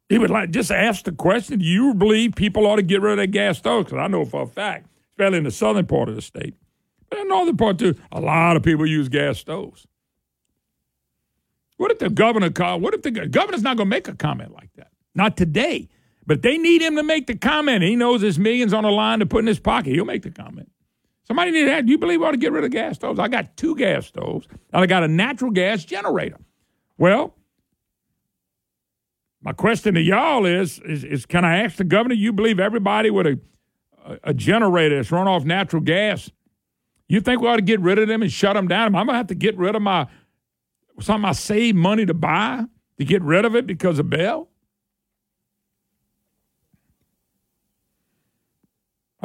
he would like just ask the question, do you believe people ought to get rid of their gas stoves? Because I know for a fact, especially in the southern part of the state, but in the northern part too, a lot of people use gas stoves. What if the governor? What if the governor's not going to make a comment like that? Not today. But they need him to make the comment. He knows his millions on the line to put in his pocket. He'll make the comment. Somebody need to ask, do you believe we ought to get rid of gas stoves? I got two gas stoves, and I got a natural gas generator. Well, my question to y'all is, is, is can I ask the governor, you believe everybody with a, a, a generator that's run off natural gas, you think we ought to get rid of them and shut them down? I'm going to have to get rid of my, something I save money to buy to get rid of it because of Bel?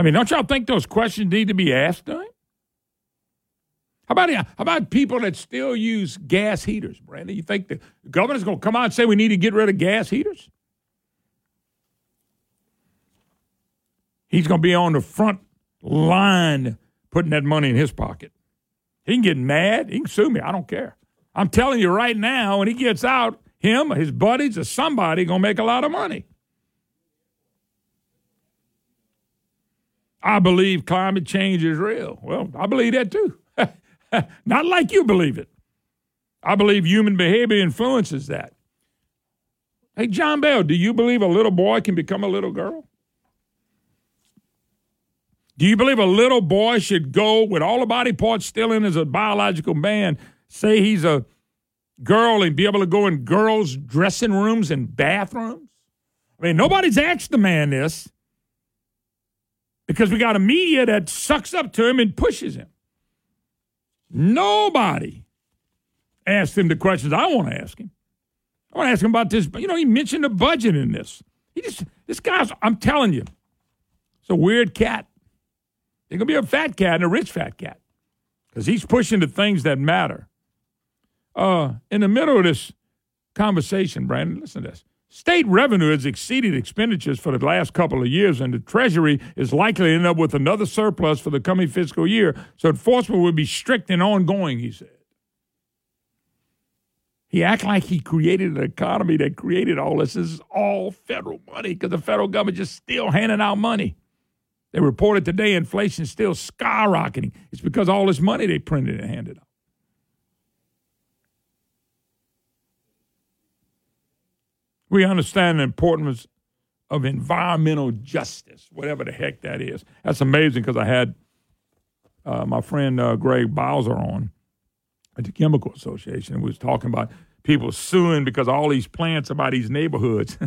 I mean, don't y'all think those questions need to be asked of? How about, how about people that still use gas heaters, Brandon? You think the governor's going to come out and say we need to get rid of gas heaters? He's going to be on the front line putting that money in his pocket. He can get mad. He can sue me. I don't care. I'm telling you right now, when he gets out, him, his buddies, or somebody going to make a lot of money. I believe climate change is real. Well, I believe that too. Not like you believe it. I believe human behavior influences that. Hey, John Bel, do you believe a little boy can become a little girl? Do you believe a little boy should go with all the body parts still in as a biological man, say he's a girl and be able to go in girls' dressing rooms and bathrooms? I mean, nobody's asked the man this because we got a media that sucks up to him and pushes him. Nobody. ask him the questions I want to ask him. I want to ask him about this. You know, he mentioned the budget in this. He just this guy's. I'm telling you, it's a weird cat. There's gonna be a fat cat and a rich fat cat because he's pushing the things that matter. Uh, in the middle of this conversation, Brandon, listen to this. State revenue has exceeded expenditures for the last couple of years, and the Treasury is likely to end up with another surplus for the coming fiscal year. So enforcement will be strict and ongoing, he said. He act like he created an economy that created all this. This is all federal money because the federal government just still handing out money. They reported today inflation is still skyrocketing. It's because all this money they printed and handed out. We understand the importance of environmental justice, whatever the heck that is. That's amazing because I had uh, my friend uh, Greg Bowser on at the Chemical Association. We was talking about people suing because all these plants by these neighborhoods.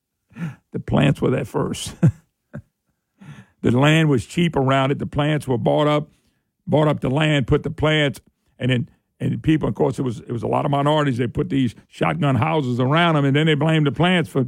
the plants were there first. the land was cheap around it. The plants were bought up, bought up the land, put the plants, and then and people, of course, it was it was a lot of minorities. They put these shotgun houses around them, and then they blamed the plants for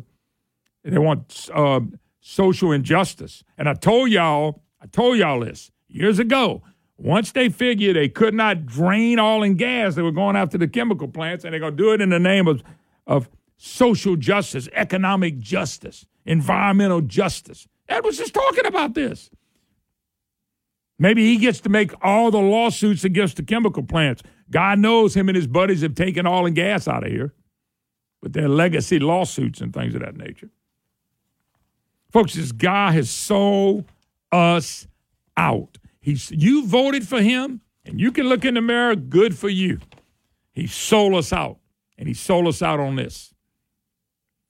they want uh, social injustice. And I told y'all, I told y'all this years ago. Once they figured they could not drain oil and gas, they were going after the chemical plants, and they're going to do it in the name of of social justice, economic justice, environmental justice. Ed was just talking about this. Maybe he gets to make all the lawsuits against the chemical plants. God knows him and his buddies have taken oil and gas out of here with their legacy lawsuits and things of that nature. Folks, this guy has sold us out. He's you voted for him, and you can look in the mirror, good for you. He sold us out, and he sold us out on this.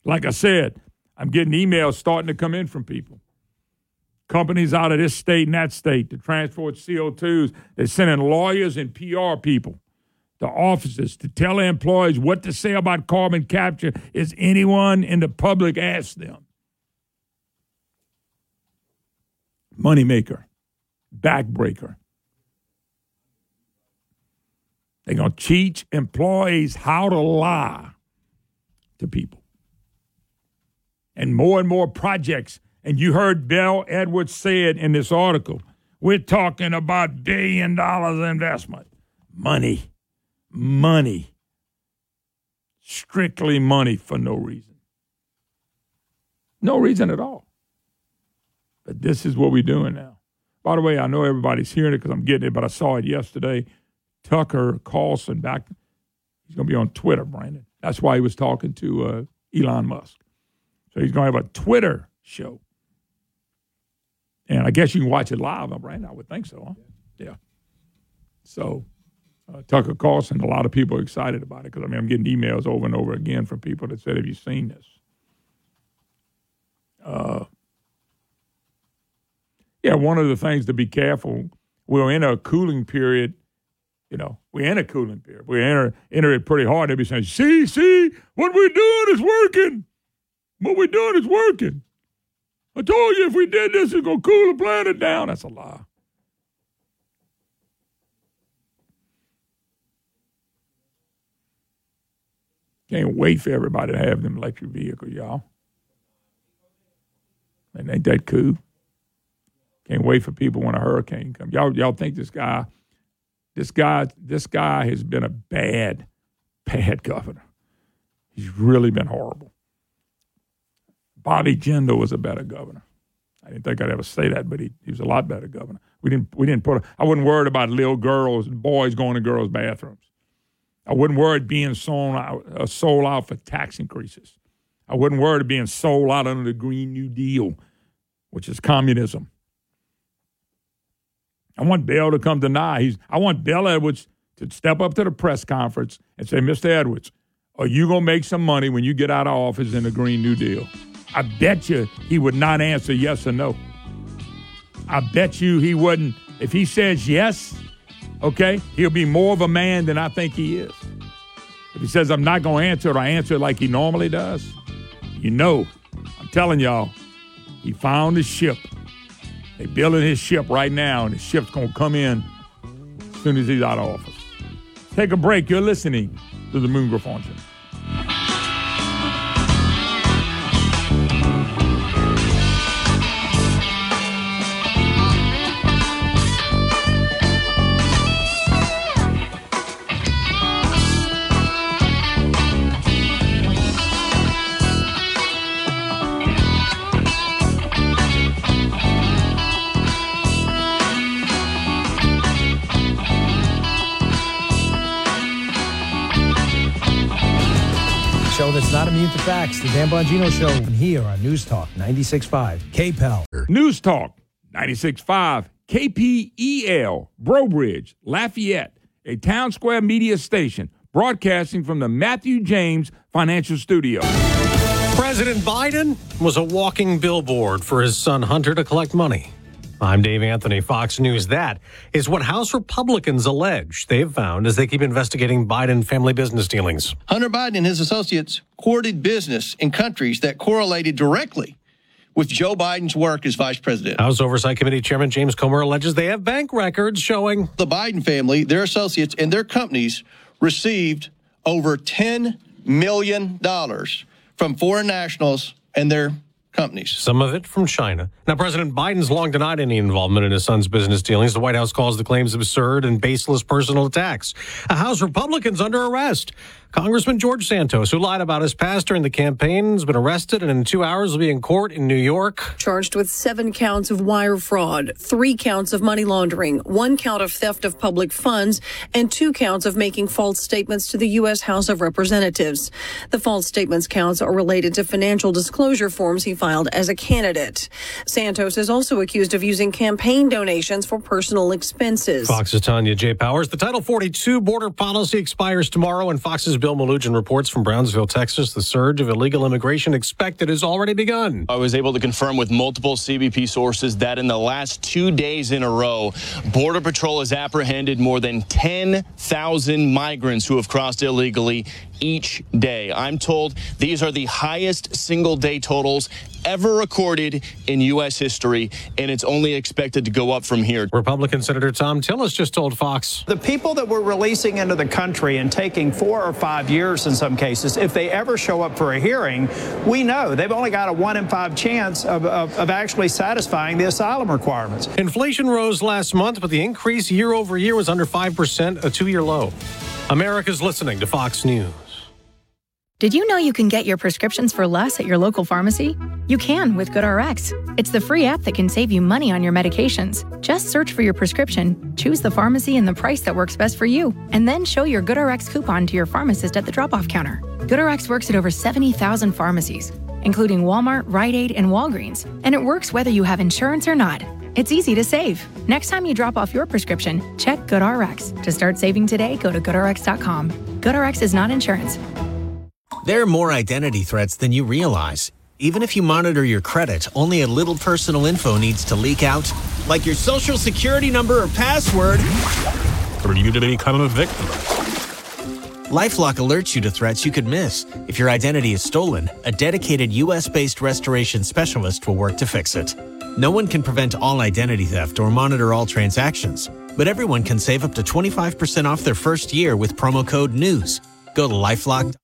Like I said, I'm getting emails starting to come in from people companies out of this state and that state to transport CO2s. They're sending lawyers and PR people to offices to tell employees what to say about carbon capture. Is anyone in the public asked them? Moneymaker, backbreaker. They're going to teach employees how to lie to people. And more and more projects and you heard Bill Edwards said in this article. We're talking about billion dollars investment. Money. Money. Strictly money for no reason. No reason at all. But this is what we're doing now. By the way, I know everybody's hearing it because I'm getting it, but I saw it yesterday. Tucker Carlson back. He's going to be on Twitter, Brandon. That's why he was talking to uh, Elon Musk. So he's going to have a Twitter show. And I guess you can watch it live, Brandon. I would think so. Huh? Yeah. So uh, Tucker Carlson, a lot of people are excited about it because I mean I'm getting emails over and over again from people that said, "Have you seen this?" Uh, yeah, one of the things to be careful. We're in a cooling period. You know, we're in a cooling period. We enter enter it pretty hard. They'll be saying, "See, see, what we're doing is working. What we're doing is working." I told you if we did this, it's going to cool the planet down. That's a lie. Can't wait for everybody to have them electric vehicles, y'all. And ain't that cool? Can't wait for people when a hurricane comes. Y'all, y'all think this guy, this guy, this guy has been a bad, bad governor. He's really been horrible. Bobby Jindal was a better governor. I didn't think I'd ever say that, but he, he was a lot better governor. We didn't we didn't put. I wasn't worried about little girls and boys going to girls' bathrooms. I wouldn't worried being sold out, uh, sold out for tax increases. I wouldn't worried being sold out under the Green New Deal, which is communism. I want Bill to come deny. He's. I want Bill Edwards to step up to the press conference and say, "Mr. Edwards, are you gonna make some money when you get out of office in the Green New Deal?" I bet you he would not answer yes or no. I bet you he wouldn't. If he says yes, okay, he'll be more of a man than I think he is. If he says, I'm not going to answer it, I answer it like he normally does, you know, I'm telling y'all, he found his ship. They're building his ship right now, and his ship's going to come in as soon as he's out of office. take a break. You're listening to the Moon Griffon Show. Show that's to facts. The Dan Bongino Show and here on News Talk 96.5 KPEL. News Talk 96.5 KPEL, Brobridge, Lafayette, a town square media station broadcasting from the Matthew James Financial Studio. President Biden was a walking billboard for his son Hunter to collect money. I'm Dave Anthony, Fox News. That is what House Republicans allege they've found as they keep investigating Biden family business dealings. Hunter Biden and his associates courted business in countries that correlated directly with Joe Biden's work as vice president. House Oversight Committee Chairman James Comer alleges they have bank records showing The Biden family, their associates, and their companies received over $10 million from foreign nationals and their companies. Some of it from China. Now, President Biden's long denied any involvement in his son's business dealings. The White House calls the claims absurd and baseless personal attacks. A House Republicans under arrest. Congressman George Santos, who lied about his past during the campaign, has been arrested and in two hours will be in court in New York. Charged with seven counts of wire fraud, three counts of money laundering, one count of theft of public funds, and two counts of making false statements to the U.S. House of Representatives. The false statements counts are related to financial disclosure forms he filed as a candidate. Santos is also accused of using campaign donations for personal expenses. Fox's Tanya J. Powers. The Title 42 border policy expires tomorrow, and Fox's Bill Melugin reports from Brownsville, Texas. The surge of illegal immigration expected has already begun. I was able to confirm with multiple CBP sources that in the last two days in a row, Border Patrol has apprehended more than 10,000 migrants who have crossed illegally each day. I'm told these are the highest single day totals ever recorded in U.S. history, and it's only expected to go up from here. Republican Senator Thom Tillis just told Fox. The people that we're releasing into the country and taking four or five years in some cases, if they ever show up for a hearing, we know they've only got a one in five chance of, of, of actually satisfying the asylum requirements. Inflation rose last month, but the increase year over year was under 5%, a two year low. America's listening to Fox News. Did you know you can get your prescriptions for less at your local pharmacy? You can with GoodRx. It's the free app that can save you money on your medications. Just search for your prescription, choose the pharmacy and the price that works best for you, and then show your GoodRx coupon to your pharmacist at the drop off counter. GoodRx works at over 70,000 pharmacies, including Walmart, Rite Aid, and Walgreens, and it works whether you have insurance or not. It's easy to save. Next time you drop off your prescription, check GoodRx. To start saving today, go to goodrx.com. GoodRx is not insurance. There are more identity threats than you realize. Even if you monitor your credit, only a little personal info needs to leak out, like your social security number or password. Are you to become a victim? Lifelock alerts you to threats you could miss. If your identity is stolen, a dedicated US based restoration specialist will work to fix it. No one can prevent all identity theft or monitor all transactions, but everyone can save up to 25% off their first year with promo code NEWS. Go to lifelock.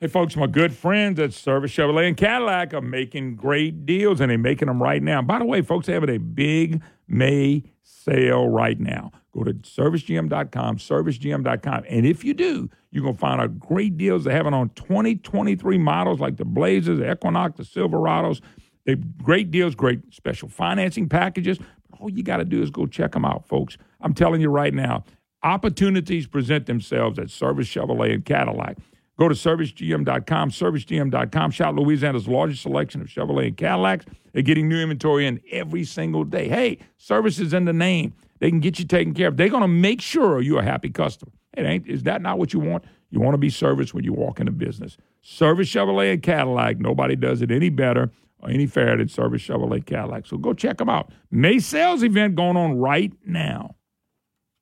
Hey, folks, my good friends at Service Chevrolet and Cadillac are making great deals, and they're making them right now. By the way, folks, they're having a big May sale right now. Go to servicegm.com, servicegm.com. And if you do, you're going to find out great deals they're having on 2023 models like the Blazers, the Equinox, the Silverados. They great deals, great special financing packages. All you got to do is go check them out, folks. I'm telling you right now, opportunities present themselves at Service Chevrolet and Cadillac. Go to servicegm.com, servicegm.com. Shout Louisiana's largest selection of Chevrolet and Cadillacs. They're getting new inventory in every single day. Hey, service is in the name. They can get you taken care of. They're going to make sure you're a happy customer. It ain't, is that not what you want? You want to be serviced when you walk into business. Service Chevrolet and Cadillac. Nobody does it any better or any fairer than Service Chevrolet Cadillac. So go check them out. May sales event going on right now.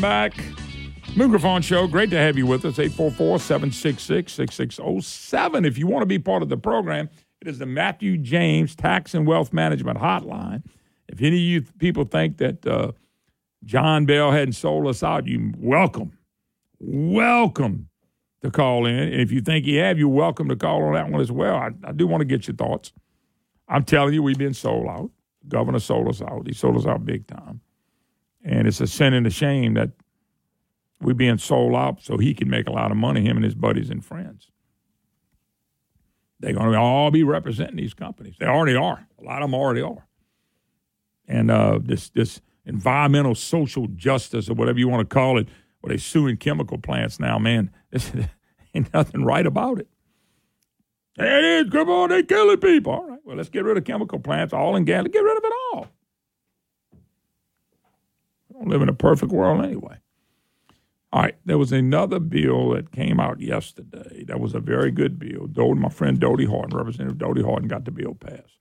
Welcome back. Moon Griffon Show. Great to have you with us. 844-766-6607. If you want to be part of the program, it is the Matthew James Tax and Wealth Management Hotline. If any of you people think that uh, John Bel hadn't sold us out, you welcome, welcome to call in. And if you think he have, you're welcome to call on that one as well. I, I do want to get your thoughts. I'm telling you, we've been sold out. Governor sold us out. He sold us out big time. And it's a sin and a shame that we're being sold out so he can make a lot of money, him and his buddies and friends. They're going to all be representing these companies. They already are. A lot of them already are. And uh, this this environmental social justice or whatever you want to call it, where they suing chemical plants now, man, this ain't nothing right about it. It is. Come on, they're killing people. All right. Well, let's get rid of chemical plants, all in gas. Get rid of it all. Live in a perfect world anyway. All right, there was another bill that came out yesterday. That was a very good bill. My friend Dodie Horton, Representative Dodie Horton, got the bill passed.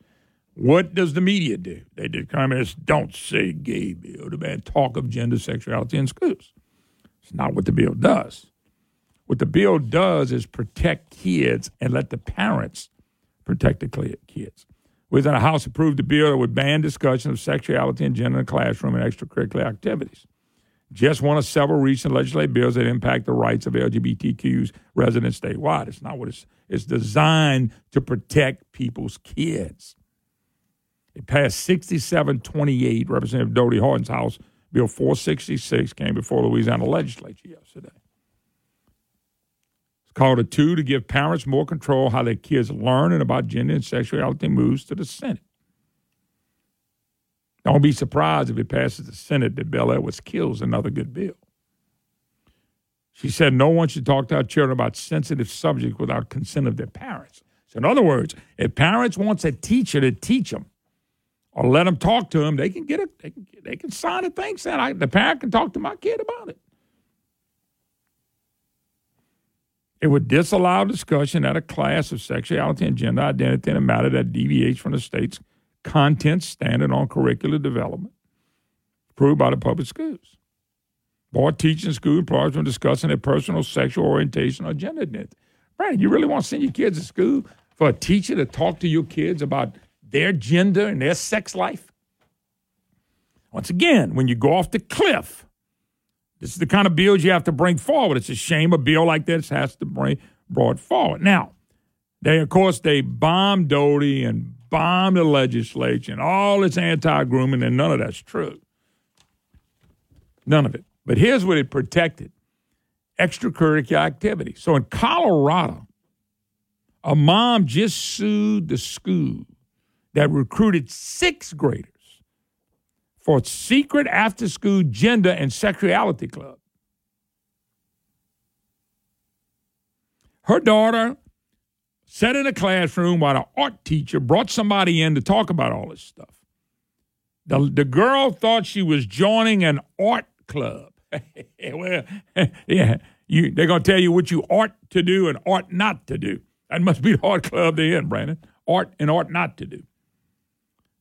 What does the media do? They did communists don't say gay bill the ban talk of gender sexuality in schools. It's not what the bill does. What the bill does is protect kids and let the parents protect the kids. Within a House approved a bill that would ban discussion of sexuality and gender in the classroom and extracurricular activities just one of several recent legislative bills that impact the rights of LGBTQs residents statewide. It's not what it's it's designed to protect people's kids. It passed 6728, Representative Dodie Horton's House. Bill 466 came before Louisiana legislature yesterday. Called a two to give parents more control how their kids learn and about gender and sexuality moves to the Senate. Don't be surprised if it passes the Senate that Bel Edwards kills another good bill. She said no one should talk to our children about sensitive subjects without consent of their parents. So, in other words, if parents wants a teacher to teach them or let them talk to them, they can get a they can, they can sign a thing saying the parent can talk to my kid about it. It would disallow discussion at a class of sexuality and gender identity in a matter that deviates from the state's content standard on curricular development approved by the public schools. Board teaching school employees when discussing their personal sexual orientation or gender identity. Brandon, you really want to send your kids to school for a teacher to talk to your kids about their gender and their sex life? Once again, when you go off the cliff, this is the kind of bills you have to bring forward. It's a shame a bill like this has to bring brought forward. Now, they of course they bombed Dodie and bombed the legislature and all its anti-grooming, and none of that's true. None of it. But here's what it protected: extracurricular activity. So in Colorado, a mom just sued the school that recruited sixth graders for secret after-school gender and sexuality club. Her daughter sat in a classroom while the art teacher brought somebody in to talk about all this stuff. The, the girl thought she was joining an art club. well, yeah, you, they're going to tell you what you ought to do and ought not to do. That must be the art club they're in, Brandon. Art and ought not to do.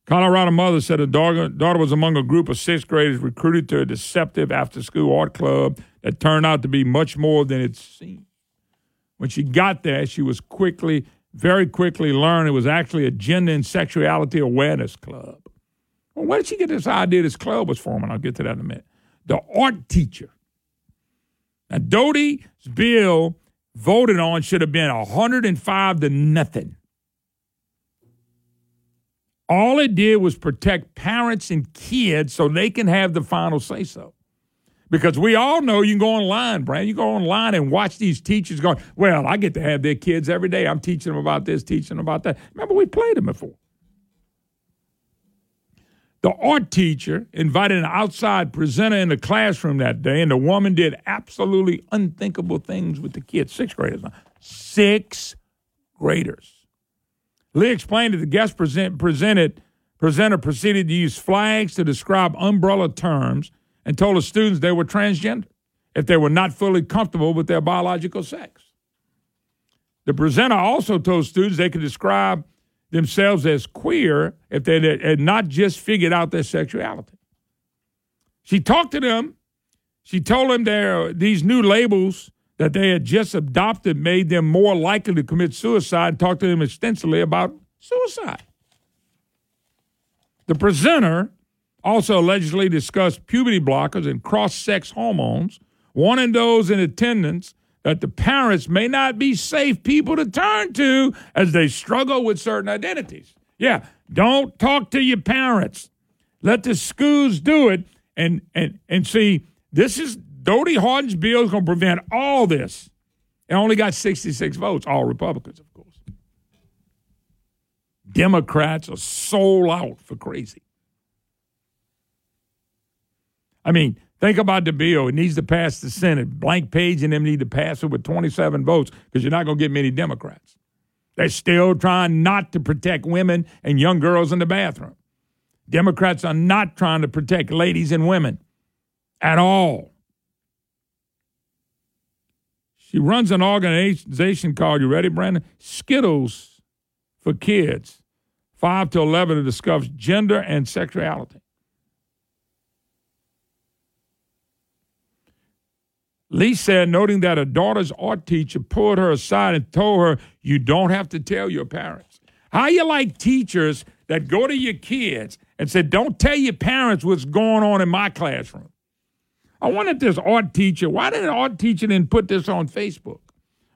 Colorado mother said her daughter, was among a group of sixth graders recruited to a deceptive after school art club that turned out to be much more than it seemed. When she got there, she was quickly, very quickly learned it was actually a gender and sexuality awareness club. Well, where did she get this idea this club was forming? I'll get to that in a minute. The art teacher. Now, Dodie's bill voted on should have been 105 to nothing. All it did was protect parents and kids so they can have the final say so. Because we all know you can go online, Brian. You go online and watch these teachers going, Well, I get to have their kids every day. I'm teaching them about this, teaching them about that. Remember, we played them before. The art teacher invited an outside presenter in the classroom that day, and the woman did absolutely unthinkable things with the kids, sixth graders. Sixth graders. Lee explained that the guest present, presented, presenter proceeded to use flags to describe umbrella terms and told the students they were transgender if they were not fully comfortable with their biological sex. The presenter also told students they could describe themselves as queer if they had not just figured out their sexuality. She talked to them She told them there these new labels that they had just adopted made them more likely to commit suicide and talked to them extensively about suicide. The presenter also allegedly discussed puberty blockers and cross sex hormones, warning those in attendance that the parents may not be safe people to turn to as they struggle with certain identities. Yeah, don't talk to your parents. Let the schools do it. And and and see, this is Dodie Horton's bill is going to prevent all this. It only got 66 votes, all Republicans, of course. Democrats are sold out for crazy. I mean, think about the bill. It needs to pass the Senate. Blank page and them need to pass it with 27 votes because you're not going to get many Democrats. They're still trying not to protect women and young girls in the bathroom. Democrats are not trying to protect ladies and women at all. She runs an organization called, you ready, Brandon? Skittles for Kids, 5 to 11, to discuss gender and sexuality. Lee said, noting that her daughter's art teacher pulled her aside and told her, You don't have to tell your parents. How you like teachers that go to your kids and say, Don't tell your parents what's going on in my classroom? I if this art teacher, why didn't the art teacher then put this on Facebook?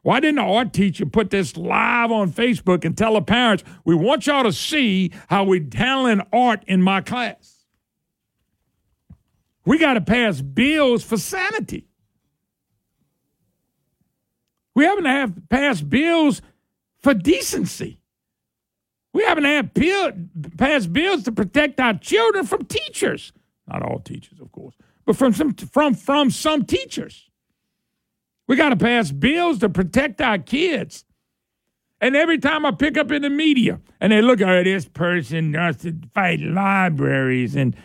Why didn't the art teacher put this live on Facebook and tell the parents, we want y'all to see how we're art in my class? We got to pass bills for sanity. We haven't have passed bills for decency. We haven't had passed bills to protect our children from teachers. Not all teachers, of course, but from some from from some teachers. We got to pass bills to protect our kids. And every time I pick up in the media and they look at this person wants to fight libraries and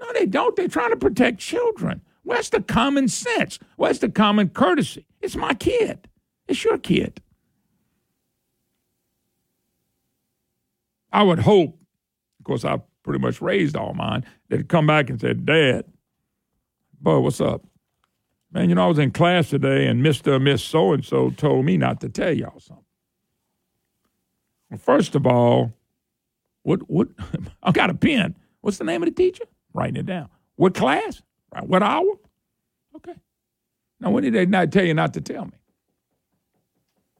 no, they don't. They're trying to protect children. Where's the common sense? Where's the common courtesy? It's my kid. It's your kid. I would hope, of course, I pretty much raised all mine, they'd come back and said, Dad, boy, what's up? Man, you know, I was in class today and Mr. or Miss So and so told me not to tell y'all something. Well, first of all, what, what, I got a pen. What's the name of the teacher? Writing it down. What class? What hour? Okay. Now, when did they not tell you not to tell me?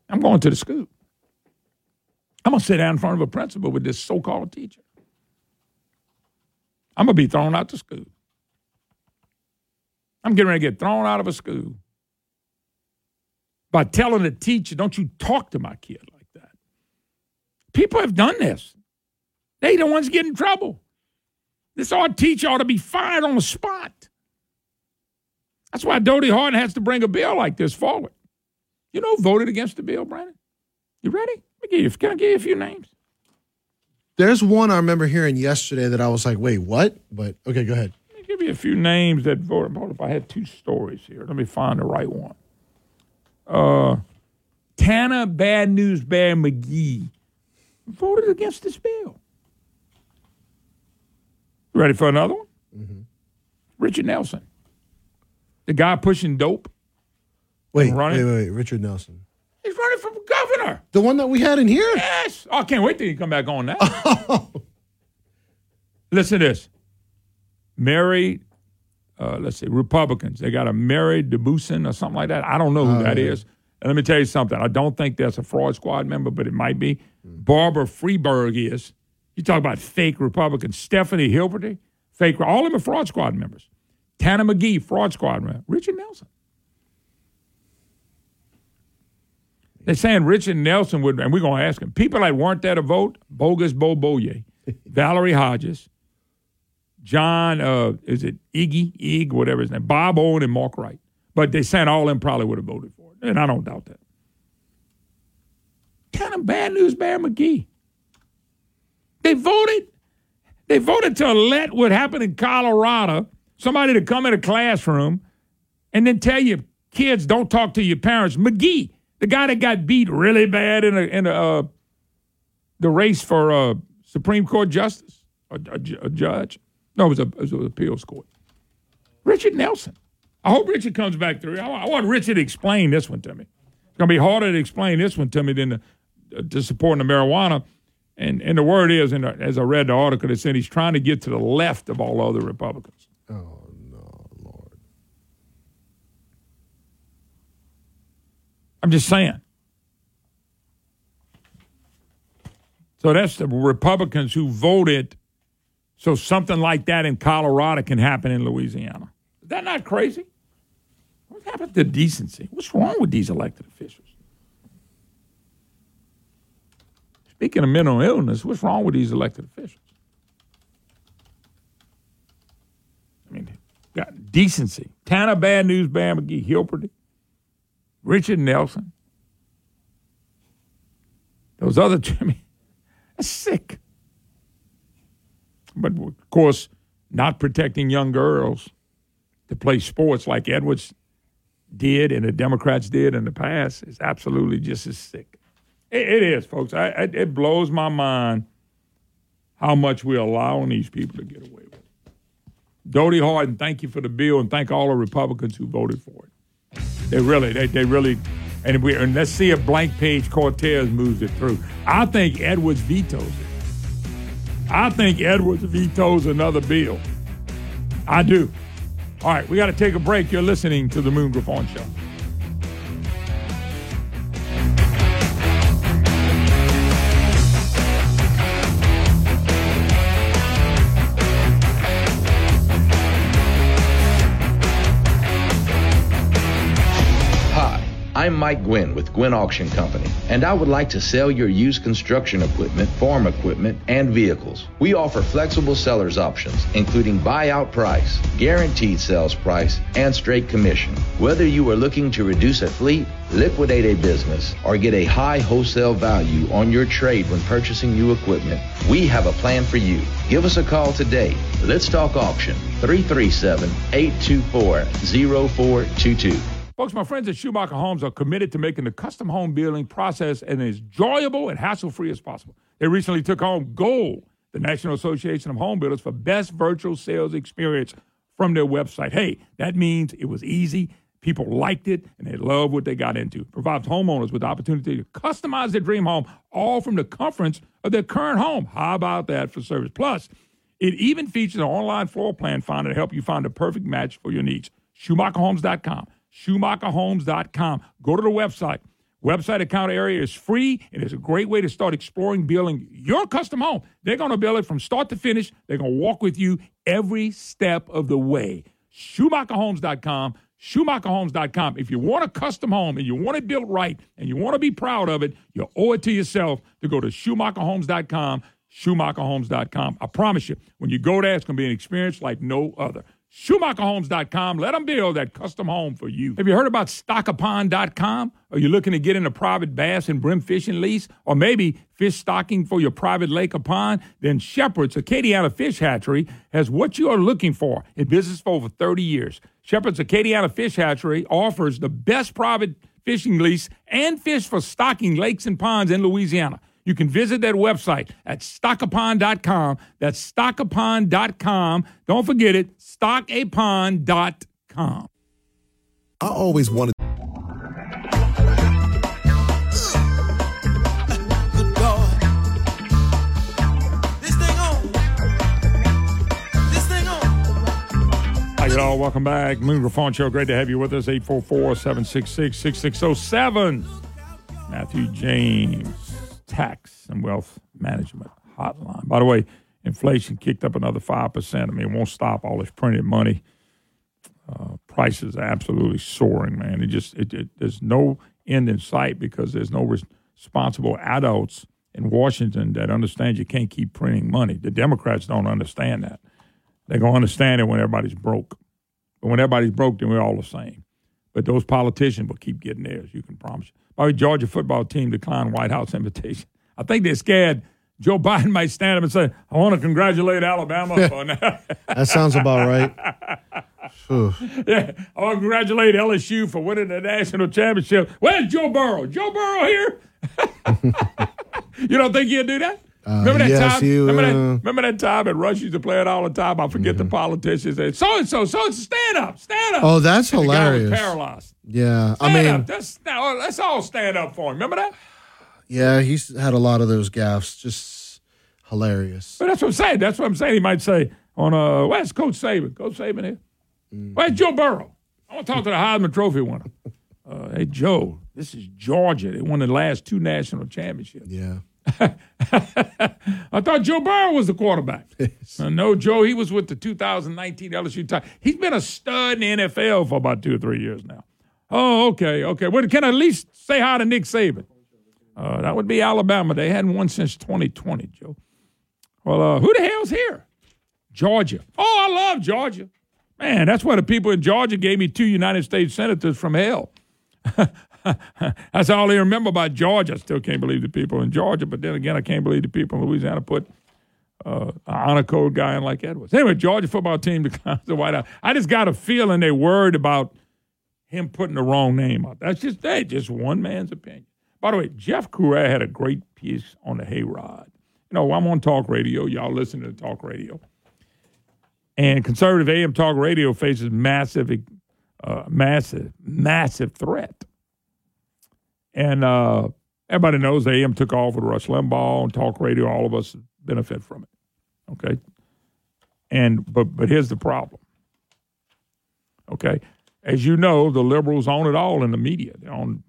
I'm going to the school. I'm going to sit down in front of a principal with this so called teacher. I'm going to be thrown out the school. I'm getting ready to get thrown out of a school by telling the teacher, don't you talk to my kid like that. People have done this. They the ones getting in trouble. This art teacher ought to be fired on the spot. That's why Dodie Horton has to bring a bill like this forward. You know voted against the bill, Brandon? You ready? Let me give you, can I give you a few names? There's one I remember hearing yesterday that I was like, wait, what? But okay, go ahead. Let me give you a few names that voted. Hold up, I had two stories here. Let me find the right one. Uh, Tanner Bad News Bear Magee voted against this bill. Ready for another one? Richard Nelson, the guy pushing dope. Wait, running? wait, wait, wait. Richard Nelson. He's running for governor. The one that we had in here? Yes. Oh, I can't wait till you come back on that. Listen to this. Mary, uh, let's see, Republicans. They got a Mary DuBuisson or something like that. I don't know who Oh, that is. yeah. And let me tell you something. I don't think that's a fraud squad member, but it might be. Barbara Freiberg is. You talk about fake Republicans. Stephanie Hilferty, fake. All of them are fraud squad members. Tanner Magee, fraud squad member. Richard Nelson. They're saying Richard Nelson would, and we're going to ask him. People that weren't there to vote, Bogus Bo Boye, Valerie Hodges, John, uh, is it Iggy, Ig, whatever his name, Bob Owen, and Mark Wright. But they saying all them probably would have voted for it, and I don't doubt that. Kind of bad news, Bear Magee. They voted. They voted to let what happened in Colorado, somebody to come in a classroom and then tell you kids don't talk to your parents. Magee, the guy that got beat really bad in a, in a, uh, the race for uh, Supreme Court justice, a, a a judge. No, it was a it was an appeals court. Richard Nelson. I hope Richard comes back through. I, I want Richard to explain this one to me. It's going to be harder to explain this one to me than to, to supporting the marijuana. And and the word is, and uh, as I read the article, it said he's trying to get to the left of all other Republicans. Oh no, Lord! I'm just saying. So that's the Republicans who voted so something like that in Colorado can happen in Louisiana. Is that not crazy? What happened to decency? What's wrong with these elected officials? Speaking of mental illness, what's wrong with these elected officials? I mean, got decency. Tanner Bad News Bear Magee Richard Nelson. Those other Jimmy, that's sick. But of course, not protecting young girls to play sports like Edwards did and the Democrats did in the past is absolutely just as sick. It, it is, folks. I, I, it blows my mind how much we're allowing these people to get away with. it. Dodie Horton, thank you for the bill, and thank all the Republicans who voted for it. They really, they, they really, and we and let's see if blank page Cortez moves it through. I think Edwards vetoes it. I think Edwards vetoes another bill. I do. All right, we got to take a break. You're listening to the Moon Griffon Show. I'm Mike Gwynn with Gwynn Auction Company, and I would like to sell your used construction equipment, farm equipment, and vehicles. We offer flexible seller's options, including buyout price, guaranteed sales price, and straight commission. Whether you are looking to reduce a fleet, liquidate a business, or get a high wholesale value on your trade when purchasing new equipment, we have a plan for you. Give us a call today. Let's talk auction 337 824 0422. Folks, my friends at Schumacher Homes are committed to making the custom home building process as enjoyable and hassle free as possible. They recently took home gold, the National Association of Home Builders, for best virtual sales experience from their website. Hey, that means it was easy. People liked it and they love what they got into. Provides homeowners with the opportunity to customize their dream home all from the comforts of their current home. How about that for service? Plus, it even features an online floor plan finder to help you find the perfect match for your needs. SchumacherHomes.com. SchumacherHomes.com. Go to the website. Website account area is free and it's a great way to start exploring building your custom home. They're going to build it from start to finish. They're going to walk with you every step of the way. SchumacherHomes.com. SchumacherHomes.com. If you want a custom home and you want it built right and you want to be proud of it, you owe it to yourself to go to SchumacherHomes.com. SchumacherHomes.com. I promise you, when you go there, it's going to be an experience like no other. SchumacherHomes.com. Let them build that custom home for you. Have you heard about StockApond.com? Are you looking to get into private bass and brim fishing lease? Or maybe fish stocking for your private lake or pond? Then Shepherd's Acadiana Fish Hatchery has what you are looking for in business for over 30 years. Shepherd's Acadiana Fish Hatchery offers the best private fishing lease and fish for stocking lakes and ponds in Louisiana. You can visit that website at stockapond.com. That's stockapond.com. Don't forget it, stockapond.com. I always wanted. This thing on. This thing on. Hi, y'all. Welcome back. Moon Griffon Show. Great to have you with us. 844 766 6607. Matthew James, Tax and Wealth Management Hotline. By the way, inflation kicked up another 5%. I mean, it won't stop all this printed money. Uh, prices are absolutely soaring, man. It just, it, it, there's no end in sight because there's no responsible adults in Washington that understand you can't keep printing money. The Democrats don't understand that. They're going to understand it when everybody's broke. But when everybody's broke, then we're all the same. But those politicians will keep getting theirs, you can promise. The Georgia football team declined White House invitation. I think they're scared Joe Biden might stand up and say, I want to congratulate Alabama on that. That sounds about right. Yeah, I want to congratulate LSU for winning the national championship. Where's Joe Burrow? Joe Burrow here? you don't think he'll do that? Uh, Remember that yes, time? you, remember, uh, that, remember that time at Rush used to play it all the time? I forget Mm-hmm. the politicians. Say, so and so, so and so, stand up, stand up. Oh, that's And the guy was hilarious. paralyzed. Yeah, I mean, up. That's, now, let's all stand up for him. Remember that? yeah, he's had a lot of those gaffes. Just hilarious. But that's what I'm saying. That's what I'm saying. He might say on uh, where's Coach Saban? Coach Saban here. Mm. Where's Joe Burrow? I want to talk to the Heisman Trophy winner. Uh, hey Joe, this is Georgia. They won the last two national championships. Yeah. I thought Joe Burrow was the quarterback. Uh, no, Joe, he was with the 2019 LSU Tigers. He's been a stud in the NFL for about two or three years now. Oh, okay, okay. Well, can I at least say hi to Nick Saban? Uh, that would be Alabama. They hadn't won since 2020, Joe. Well, uh, who the hell's here? Georgia. Oh, I love Georgia. Man, that's why the people in Georgia gave me two United States senators from hell. that's all they remember about Georgia. I still can't believe the people in Georgia, but then again, I can't believe the people in Louisiana put uh, an honor code guy in like Edwards. Anyway, Georgia football team declines the White House. I just got a feeling they're worried about him putting the wrong name out. That's just hey, just one man's opinion. By the way, Jeff Crouere had a great piece on the Hayride. You know, I'm on talk radio. Y'all listen to talk radio. And conservative AM talk radio faces massive, uh, massive, massive threat. And uh, everybody knows AM took off with Rush Limbaugh and talk radio. All of us benefit from it. Okay. And but but here's the problem. Okay, as you know, the liberals own it all in the media. They own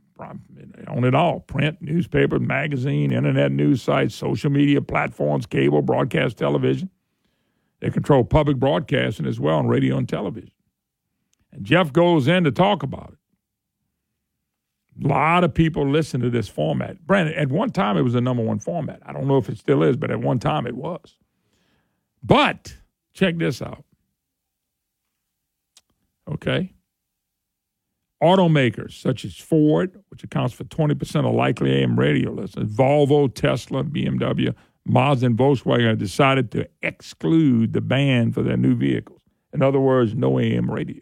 they own it all: print, newspaper, magazine, internet news sites, social media platforms, cable, broadcast television. They control public broadcasting as well on radio and television. And Jeff goes in to talk about it. A lot of people listen to this format. Brandon, at one time it was the number one format. I don't know if it still is, but at one time it was. But check this out. Okay. Automakers such as Ford, which accounts for 20% of likely AM radio listeners, Volvo, Tesla, BMW, Mazda, and Volkswagen have decided to exclude the ban for their new vehicles. In other words, no AM radio.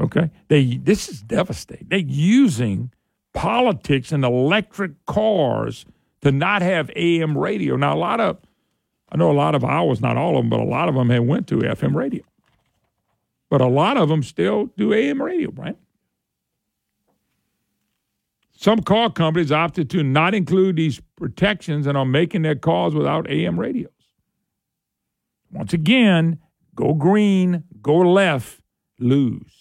Okay? They this is devastating. They're using politics and electric cars to not have AM radio. Now a lot of I know a lot of ours, not all of them, but a lot of them have went to FM radio. But a lot of them still do AM radio, right? Some car companies opted to not include these protections and are making their cars without AM radios. Once again, go green, go left, lose.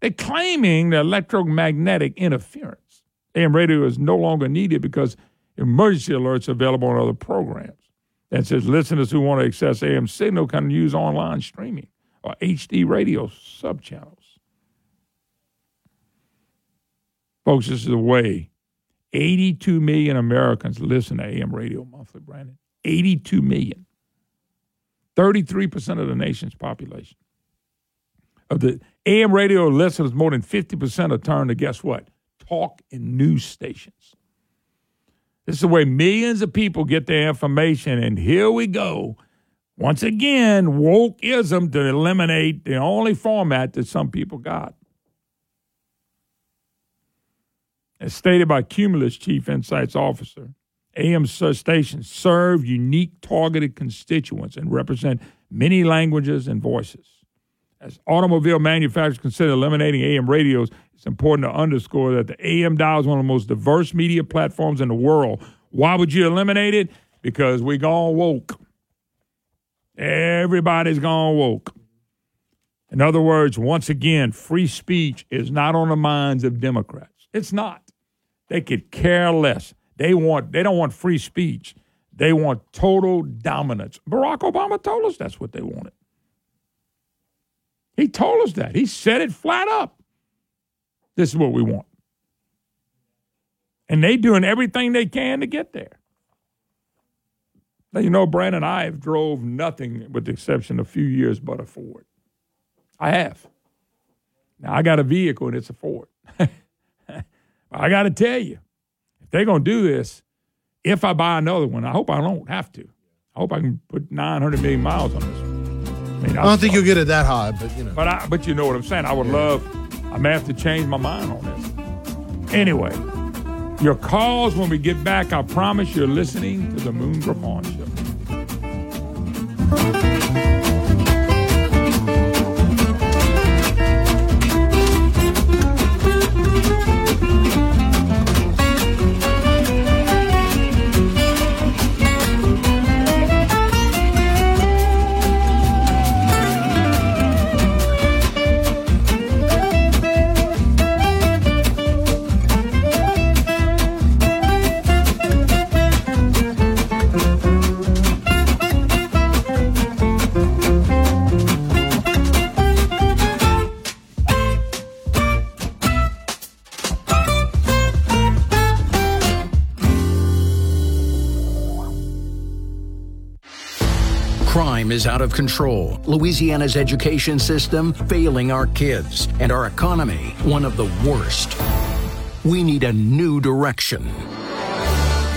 They're claiming the electromagnetic interference. AM radio is no longer needed because emergency alerts are available on other programs. That says listeners who want to access AM signal can use online streaming or HD radio subchannels. Folks, this is the way 82 million Americans listen to AM radio monthly, Brandon. 82 million. 33% of the nation's population. Of the AM radio listeners, more than 50% are turned to guess what? Talk and news stations. This is the way millions of people get their information. And here we go. Once again, wokeism to eliminate the only format that some people got. As stated by Cumulus Chief Insights Officer, AM stations serve unique targeted constituents and represent many languages and voices. As automobile manufacturers consider eliminating AM radios, it's important to underscore that the AM dial is one of the most diverse media platforms in the world. Why would you eliminate it? Because we gone woke. Everybody's gone woke. In other words, once again, free speech is not on the minds of Democrats. It's not. They could care less. They want they don't want free speech. They want total dominance. Barack Obama told us that's what they wanted. He told us that. He said it flat up. This is what we want. And they doing everything they can to get there. Now, you know, Brandon, I have drove nothing with the exception of a few years but a Ford. I have. Now, I got a vehicle and it's a Ford. I got to tell you, if they're going to do this, if I buy another one, I hope I don't have to. I hope I can put 900 million miles on this one. I, mean, I don't think you'll get it that high, but you know. But I, but you know what I'm saying. I would love. I may have to change my mind on this. Anyway, your calls when we get back. I promise you're listening to the Moon Griffon Show. Crime is out of control. Louisiana's education system failing our kids, and our economy one of the worst. We need a new direction.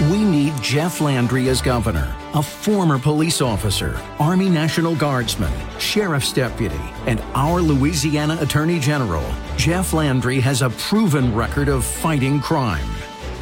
We need Jeff Landry as governor, a former police officer, Army National Guardsman, Sheriff's deputy, and our Louisiana Attorney General. Jeff Landry has a proven record of fighting crime.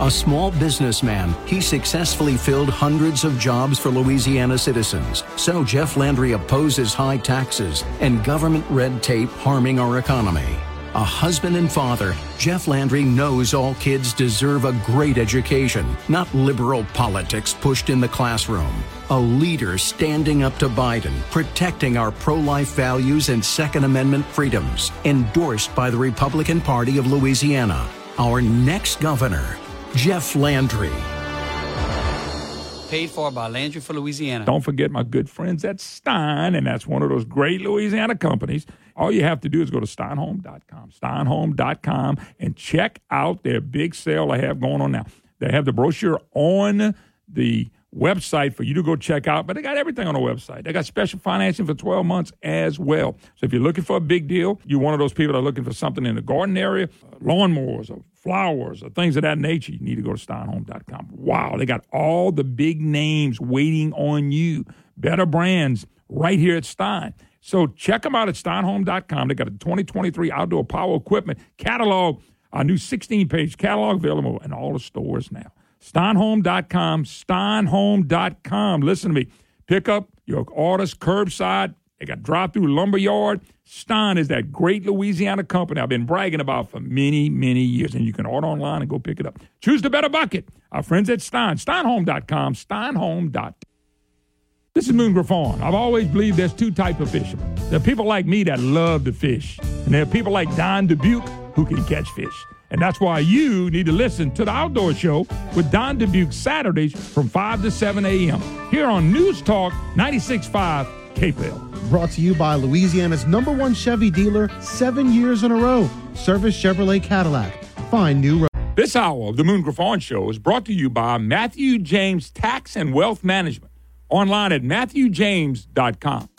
A small businessman, he successfully filled hundreds of jobs for Louisiana citizens. So Jeff Landry opposes high taxes and government red tape harming our economy. A husband and father, Jeff Landry knows all kids deserve a great education, not liberal politics pushed in the classroom. A leader standing up to Biden, protecting our pro life values and Second Amendment freedoms, endorsed by the Republican Party of Louisiana. Our next governor, Jeff Landry. Paid for by Landry for Louisiana. Don't forget my good friends at Stein, and that's one of those great Louisiana companies. All you have to do is go to steinhome.com, steinhome.com, and check out their big sale they have going on now. They have the brochure on the website for you to go check out, but they got everything on the website. They got special financing for 12 months as well. So if you're looking for a big deal, you're one of those people that are looking for something in the garden area, uh, lawnmowers or flowers or things of that nature, you need to go to steinhome.com. Wow, they got all the big names waiting on you. Better brands right here at Stein. So check them out at steinhome.com. They got a 2023 outdoor power equipment catalog, a new 16 page catalog available in all the stores now. Steinhome.com, steinhome.com. Listen to me. Pick up your orders curbside. They got drive through lumberyard. Stein is that great Louisiana company I've been bragging about for many, many years. And you can order online and go pick it up. Choose the better bucket. Our friends at Stein, steinhome.com, steinhome.com. This is Moon Griffon. I've always believed there's two types of fishermen. There are people like me that love to fish, and there are people like Don Dubuc who can catch fish. And that's why you need to listen to the Outdoor Show with Don Dubuc Saturdays from 5 to 7 a.m. here on News Talk 96.5 KPL. Brought to you by Louisiana's number one Chevy dealer, seven years in a row. Service Chevrolet Cadillac. Find new roads. This hour of the Moon Griffon Show is brought to you by Matthew James Tax and Wealth Management. Online at matthewjames.com.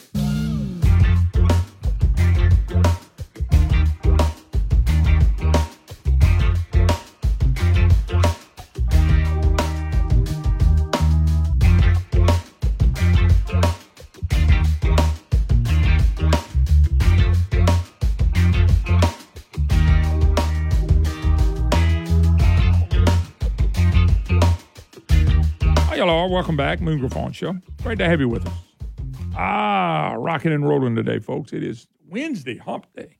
Welcome back. Moon Griffon Show. Great to have you with us. Ah, rocking and rolling today, folks. It is Wednesday, hump day.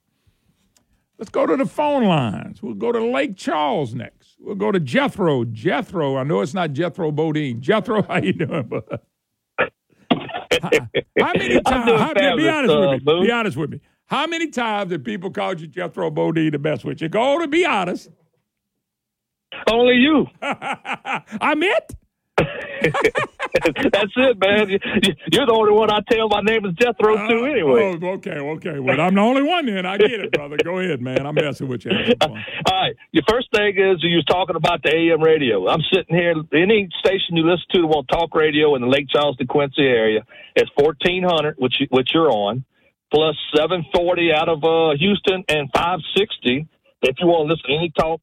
Let's go to the phone lines. We'll go to Lake Charles next. We'll go to Jethro. Jethro, I know it's not Jethro Bodine. Jethro, how you doing, bud? how, how many times? How, be honest uh, with me. Moon. Be honest with me. How many times have people called you Jethro Bodine the best with you? Go to be honest. Only you. I'm it. That's it, man. You- You're the only one I tell my name is Jethro to anyway. Oh, okay, okay. Well, I'm the only one then. I get it, brother. Go ahead, man. I'm messing with you. All right. Your first thing is you was talking about the AM radio. I'm sitting here. Any station you listen to that want talk radio in the Lake Charles, Quincy area, is 1400, which which you're on, plus 740 out of uh, Houston and 560 if you want to listen to any talk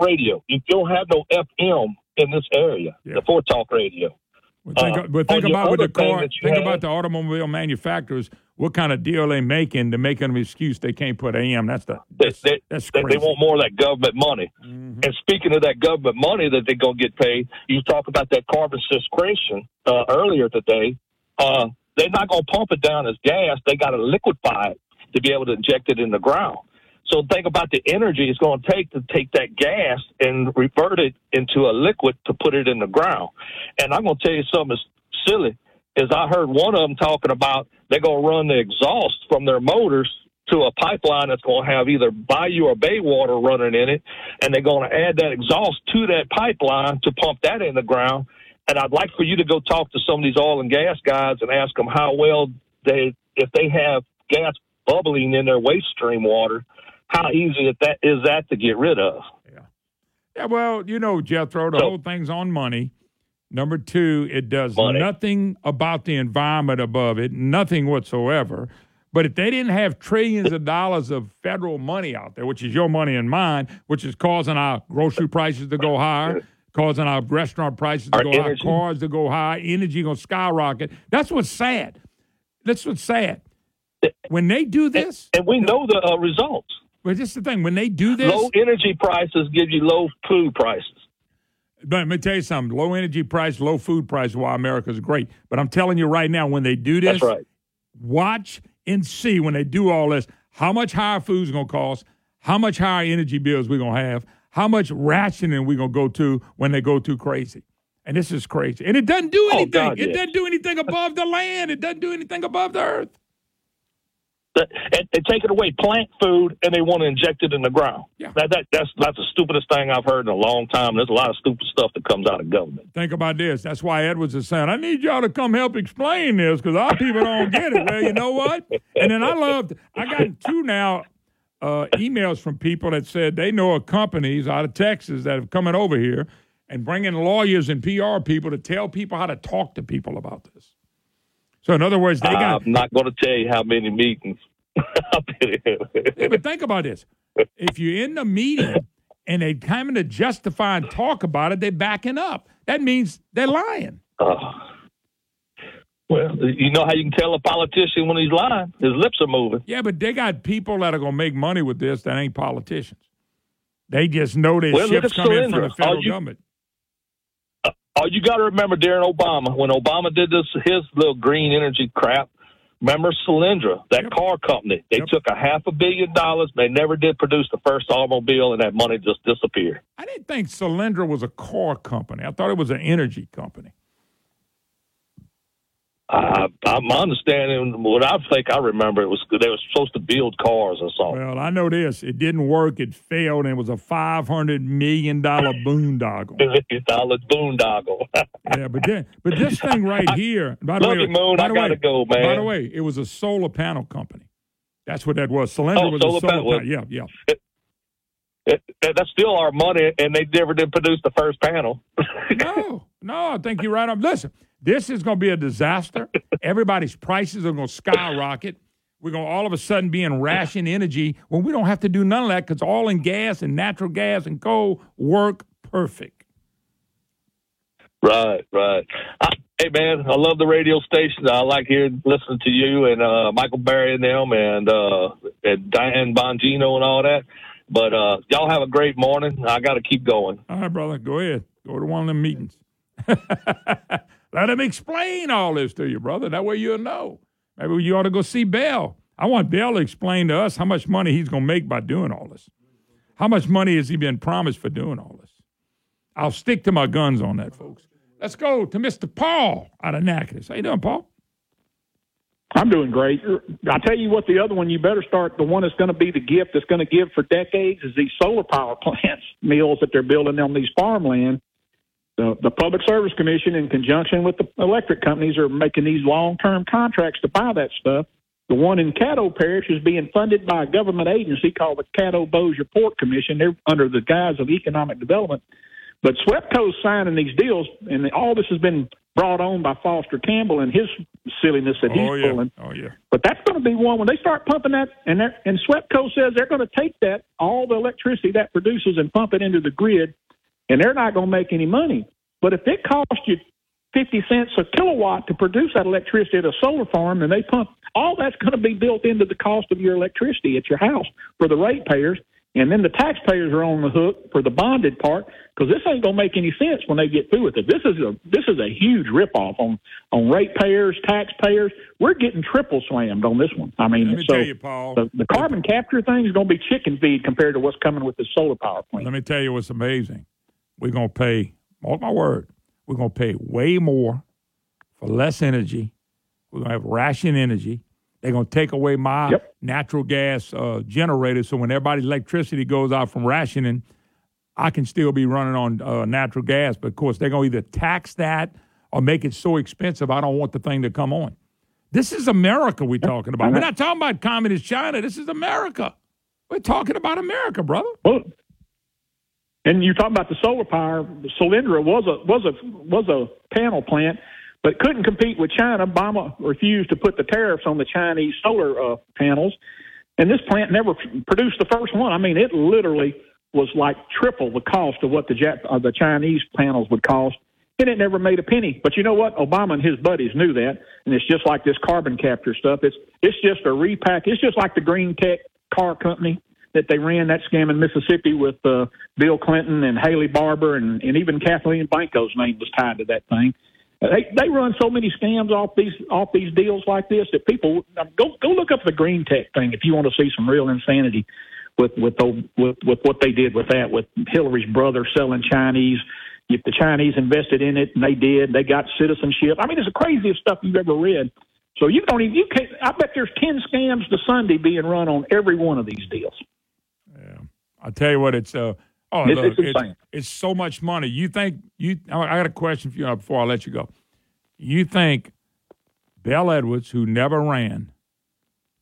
radio. If you don't have no FM in this area, the for talk radio. But think, Uh, but think about with the car. Think had- about the automobile manufacturers. What kind of deal they making to make an excuse they can't put AM? That's the They, they, that's they, crazy. they want more of that government money. Mm-hmm. And speaking of that government money that they're going to get paid, you talk about that carbon sequestration uh, earlier today. Uh, they're not going to pump it down as gas. They got to liquefy it to be able to inject it in the ground. So think about the energy it's going to take to take that gas and revert it into a liquid to put it in the ground. And I'm going to tell you something that's silly is I heard one of them talking about they're going to run the exhaust from their motors to a pipeline that's going to have either bayou or bay water running in it, and they're going to add that exhaust to that pipeline to pump that in the ground. And I'd like for you to go talk to some of these oil and gas guys and ask them how well they, if they have gas bubbling in their waste stream water, how easy that is that to get rid of. Yeah, Yeah, well, you know, Jethro, the So- whole thing's on money. Number two, it does Money. nothing about the environment above it, nothing whatsoever. But if they didn't have trillions of dollars of federal money out there, which is your money and mine, which is causing our grocery prices to go higher, causing our restaurant prices to Our go energy. high, cars to go high, energy going to skyrocket. That's what's sad. That's what's sad. When they do this, and we know the uh, results. But this is the thing: when they do this, Low energy prices give you low food prices. But let me tell you something: low energy price, low food price. Why America's great. But I'm telling you right now, when they do this, That's right. watch and see when they do all this how much higher food's going to cost, how much higher energy bills we're going to have, how much rationing we're going to go to when they go too crazy. And this is crazy. And it doesn't do Oh, anything. God, it yes. doesn't do anything above the land. It doesn't do anything above the earth. They take it away, plant food, and they want to inject it in the ground. Yeah. That, that, that's that's the stupidest thing I've heard in a long time. There's a lot of stupid stuff that comes out of government. Think about this. That's why Edwards is saying, I need y'all to come help explain this because our people don't get it. Well, you know what? And then I loved, I got two now uh, emails from people that said they know of companies out of Texas that have coming over here and bringing lawyers and PR people to tell people how to talk to people about this. So, in other words, they got. I'm not going to tell you how many meetings. Yeah, but think about this. If you're in the meeting and they're come to justify and talk about it, they're backing up. That means they're lying. Uh, well, you know how you can tell a politician when he's lying? His lips are moving. Yeah, but they got people that are going to make money with this that ain't politicians. They just know their Well, ships come in from the federal you- government. Oh, you got to remember Darren Obama when Obama did this his little green energy crap. Remember Solyndra, that car company? They took a half a billion dollars. They never did produce the first automobile, and that money just disappeared. I didn't think Solyndra was a car company. I thought it was an energy company. Uh, I, my understanding, what I think I remember, it was they were supposed to build cars or something. Well, I know this. It didn't work. It failed, and it was a five hundred million dollar boondoggle. Dollar boondoggle. Yeah, but then, but this thing right here. By the Love way, you, Moon. by I gotta way, go, man. By the way, it was a solar panel company. That's what that was. Solyndra Oh, was solar a solar panel. panel. Yeah, yeah. It- that's still our money, and they never did produce the first panel. no, no, I think you're right on. Listen, this is going to be a disaster. Everybody's prices are going to skyrocket. We're going to all of a sudden be in ration energy when we don't have to do none of that because oil and gas and natural gas and coal work perfect. Right, right. I, hey, man, I love the radio station. I like hearing, listening to you and uh, Michael Berry and them, and uh, and Dan Bongino and all that. But uh, y'all have a great morning. I got to keep going. All right, brother, go ahead. Go to one of them meetings. Let him explain all this to you, brother. That way you'll know. Maybe you ought to go see Bel. I want Bel to explain to us how much money he's going to make by doing all this. How much money has he been promised for doing all this? I'll stick to my guns on that, folks. Let's go to Mr. Paul out of Natchitoches. How you doing, Paul? I'm doing great. I tell you what, the other one you better start. The one that's going to be the gift that's going to give for decades is these solar power plants, mills that they're building on these farmland. The, the Public Service Commission, in conjunction with the electric companies, are making these long-term contracts to buy that stuff. The one in Caddo Parish is being funded by a government agency called the Caddo Bossier Port Commission. They're under the guise of economic development. But SWEPCO's signing these deals, and all this has been brought on by Foster Campbell and his silliness that he's oh, yeah. pulling. Oh, yeah. But that's going to be one when they start pumping that, and they're- and SWEPCO says they're going to take that all the electricity that produces and pump it into the grid, and they're not going to make any money. But if it costs you 50 cents a kilowatt to produce that electricity at a solar farm, and they pump all that's going to be built into the cost of your electricity at your house for the ratepayers. And then the taxpayers are on the hook for the bonded part because this ain't gonna make any sense when they get through with it. This is a this is a huge ripoff on on ratepayers, taxpayers. We're getting triple slammed on this one. I mean, Let me so tell you, Paul. the, the carbon capture thing is gonna be chicken feed compared to what's coming with the solar power plant. Let me tell you what's amazing. We're going to pay, mark my word, we're going to pay way more for less energy. We're going to have ration energy. They're going to take away my natural gas uh, generator. So when everybody's electricity goes out from rationing, I can still be running on uh, natural gas. But of course, they're going to either tax that or make it so expensive, I don't want the thing to come on. This is America we're talking about. We're not talking about communist China. This is America. We're talking about America, brother. Well, and you talk about the solar power. Solyndra was a was a was a panel plant, but couldn't compete with China. Obama refused to put the tariffs on the Chinese solar uh, panels, and this plant never produced the first one. I mean, it literally was like triple the cost of what the Jap- uh, the Chinese panels would cost, and it never made a penny. But you know what? Obama and his buddies knew that, and it's just like this carbon capture stuff. It's it's just a repack. It's just like the Green Tech car company that they ran that scam in Mississippi with uh, Bill Clinton and Haley Barbour, and, and even Kathleen Blanco's name was tied to that thing. They they run so many scams off these off these deals like this that people go go look up the Green Tech thing if you want to see some real insanity with with the, with with what they did with that with Hillary's brother selling Chinese. If the Chinese invested in it, and they did, they got citizenship. I mean, it's the craziest stuff you've ever read. So you don't even you can't. I bet there's ten scams to Sunday being run on every one of these deals. I tell you what, it's uh oh It's- look, it's it's, it's so much money. You think you? I got a question for you uh, before I let you go. You think Bel Edwards, who never ran,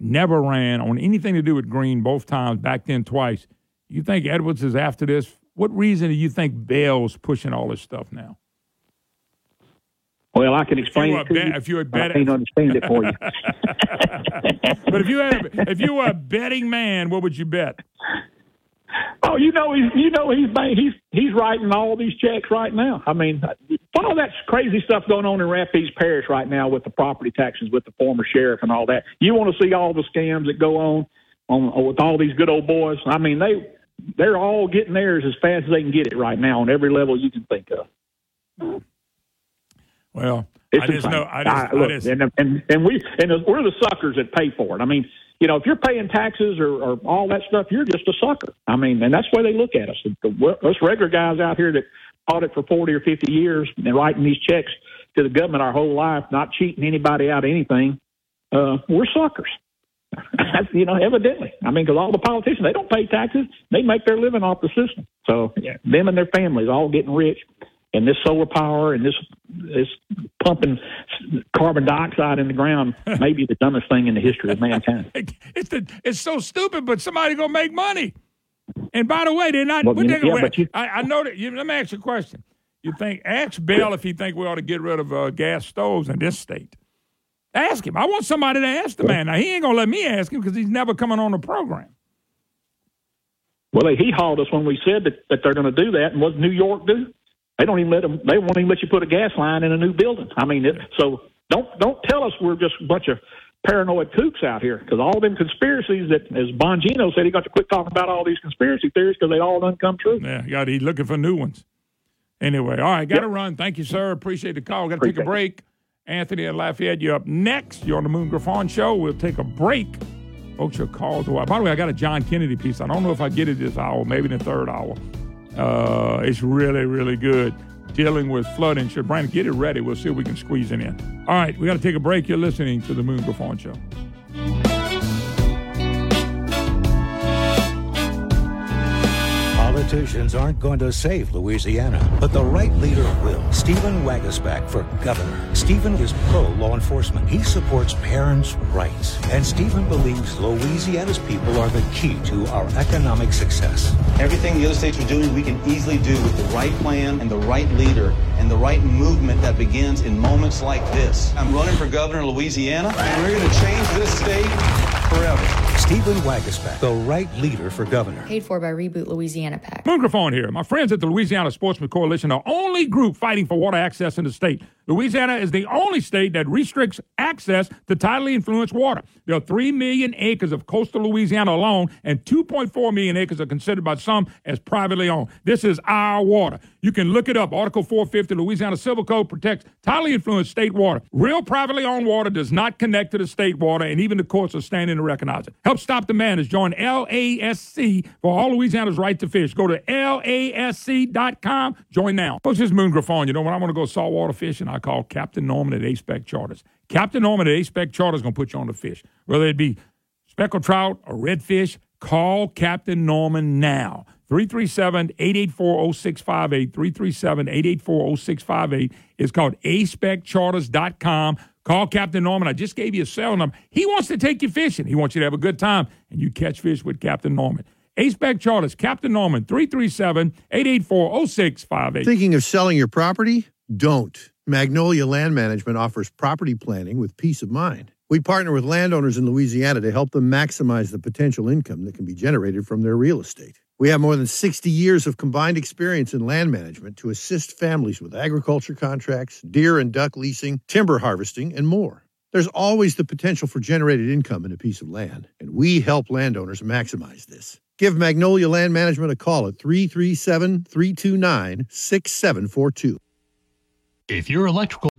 never ran on anything to do with Green both times, back then twice. You think Edwards is after this? What reason do you think Bel's pushing all this stuff now? Well, I can explain were it to a bet- you. if you were I can't understand it for you. But if you had, if you were a betting man, what would you bet? Oh, you know he's you know he's he's he's writing all these checks right now. I mean, what all that crazy stuff going on in Rapides Parish right now with the property taxes with the former sheriff and all that. You want to see all the scams that go on on with all these good old boys? I mean, they they're all getting theirs as fast as they can get it right now on every level you can think of. Well, It's I just insane. know. I just, I- I look, just- and, and and we and we're the suckers that pay for it. I mean, you know, if you're paying taxes or, or all that stuff, you're just a sucker. I mean, and that's the way they look at us. The, the, us regular guys out here that fought it for forty or fifty years and writing these checks to the government our whole life, not cheating anybody out of anything. Uh, we're suckers. You know, evidently. I mean, because all the politicians they don't pay taxes; they make their living off the system. So yeah, them and their families all getting rich, and this solar power and this this pumping carbon dioxide in the ground may be the dumbest thing in the history of mankind. it's the, it's so stupid, but somebody gonna make money. And by the way, they're not. Well, yeah, but you- I, I know that. You, let me ask you a question. You think ask Bill if he think we ought to get rid of uh, gas stoves in this state? Ask him. I want somebody to ask the man. Now he ain't gonna let me ask him because he's never coming on the program. Well, he hauled us when we said that, that they're going to do that, and what New York do? They don't even let them. They won't even let you put a gas line in a new building. I mean, it, so don't don't tell us we're just a bunch of paranoid kooks out here because all them conspiracies that, as Bongino said, he got to quit talking about all these conspiracy theories because they all done come true. Yeah, got he's looking for new ones. Anyway, all right, got to run. Thank you, sir. Appreciate the call. Got to take a break. Anthony and Lafayette, you're up next. You're on the Moon Griffon Show. We'll take a break. Folks, your calls. By the way, I got a John Kennedy piece. I don't know if I get it this hour, maybe in the third hour. Uh, it's really, really good. Dealing with flood insurance. Brandon, get it ready. We'll see if we can squeeze it in. All right, we got to take a break. You're listening to the Moon Griffon Show. Politicians aren't going to save Louisiana, but the right leader will. Stephen Waguespack for governor. Stephen is pro law enforcement. He supports parents' rights. And Stephen believes Louisiana's people are the key to our economic success. Everything the other states are doing, we can easily do with the right plan and the right leader and the right movement that begins in moments like this. I'm running for governor of Louisiana, and we're going to change this state forever. Stephen Waguespack, the right leader for governor. Paid for by Reboot Louisiana PAC. Moon Griffon here. My friends at the Louisiana Sportsman Coalition are only group fighting for water access in the state. Louisiana is the only state that restricts access to tidally influenced water. There are 3 million acres of coastal Louisiana alone, and 2.4 million acres are considered by some as privately owned. This is our water. You can look it up. Article 450, Louisiana Civil Code protects tidally influenced state water. Real privately owned water does not connect to the state water, and even the courts are standing to recognize it. Help stop the madness. Join LASC for all Louisiana's right to fish. Go to LASC.com. Join now. Folks, this is Moon Griffon. You know, when I want to go saltwater fishing, I call Captain Norman at A-Spec Charters. Captain Norman at A-Spec Charters is going to put you on the fish. Whether it be speckled trout or redfish, call Captain Norman now. 337-884-0658. 337-884-0658. It's called aspeccharters.com. Call Captain Norman. I just gave you a cell number. He wants to take you fishing. He wants you to have a good time, and you catch fish with Captain Norman. A-Spec Charters, Captain Norman, 337-884-0658. Thinking of selling your property? Don't. Magnolia Land Management offers property planning with peace of mind. We partner with landowners in Louisiana to help them maximize the potential income that can be generated from their real estate. We have more than 60 years of combined experience in land management to assist families with agriculture contracts, deer and duck leasing, timber harvesting, and more. There's always the potential for generated income in a piece of land, and we help landowners maximize this. Give Magnolia Land Management a call at 337 329 6742. If your electrical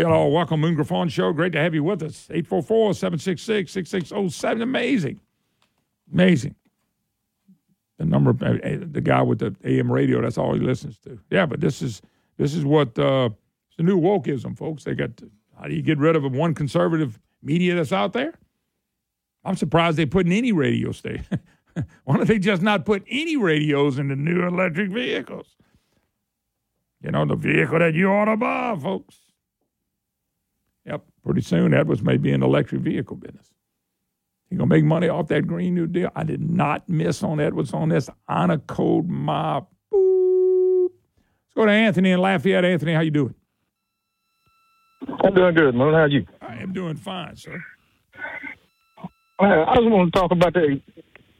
Y'all. Welcome, Moon Griffon Show. Great to have you with us. 844-766-6607. Amazing. Amazing. The number, uh, the guy with the AM radio, that's all he listens to. Yeah, but this is this is what, uh, it's the new wokeism, folks. They got, to, how do you get rid of one conservative media that's out there? I'm surprised they put in any radio station. Why don't they just not put any radios in the new electric vehicles? You know, the vehicle that you ought to buy, folks. Pretty soon Edwards may be in the electric vehicle business. He gonna make money off that Green New Deal. I did not miss on Edwards on this. Honor code mob. Boop. Let's go to Anthony in Lafayette. Anthony, how you doing? I'm doing good, man. How you? I am doing fine, sir. I just want to talk about the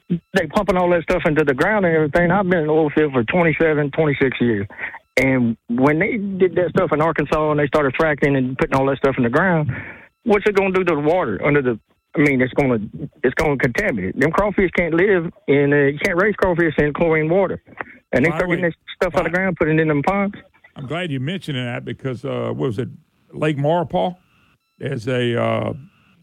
they pumping all that stuff into the ground and everything. I've been in the oil field for 27, 26 years. And when they did that stuff in Arkansas and they started fracking and putting all that stuff in the ground, what's it going to do to the water under the? I mean, it's going to it's going to contaminate. Them crawfish can't live in uh, you can't raise crawfish in chlorine water. And they By start getting this stuff out of the ground, putting it in them ponds. I'm glad you mentioned that because uh, what was it, Lake Maurepas? There's a uh,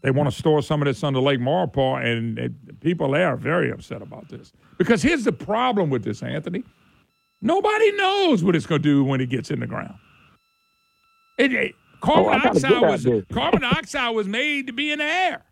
they want to store some of this under Lake Maurepas, and it, people there are very upset about this because here's the problem with this, Anthony. Nobody knows what it's going to do when it gets in the ground. It, it- carbon Oh, dioxide was carbon dioxide was made to be in the air.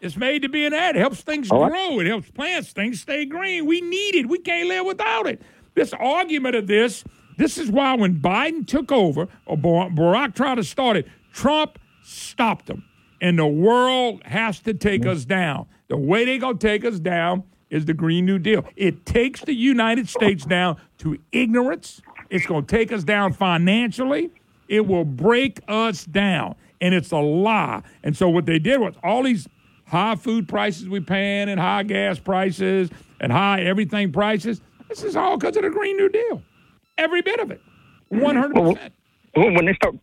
It's made to be in the air. It helps things Oh, grow. It helps plants, things stay green. We need it. We can't live without it. This argument of this, this is why when Biden took over, or Bar- Barack tried to start it, Trump stopped him. And the world has to take us down. The way they going to take us down is the Green New Deal. It takes the United States down to ignorance. It's going to take us down financially. It will break us down. And it's a lie. And so what they did was all these high food prices we paying and high gas prices and high everything prices, this is all because of the Green New Deal. Every bit of it. 100%. When when they start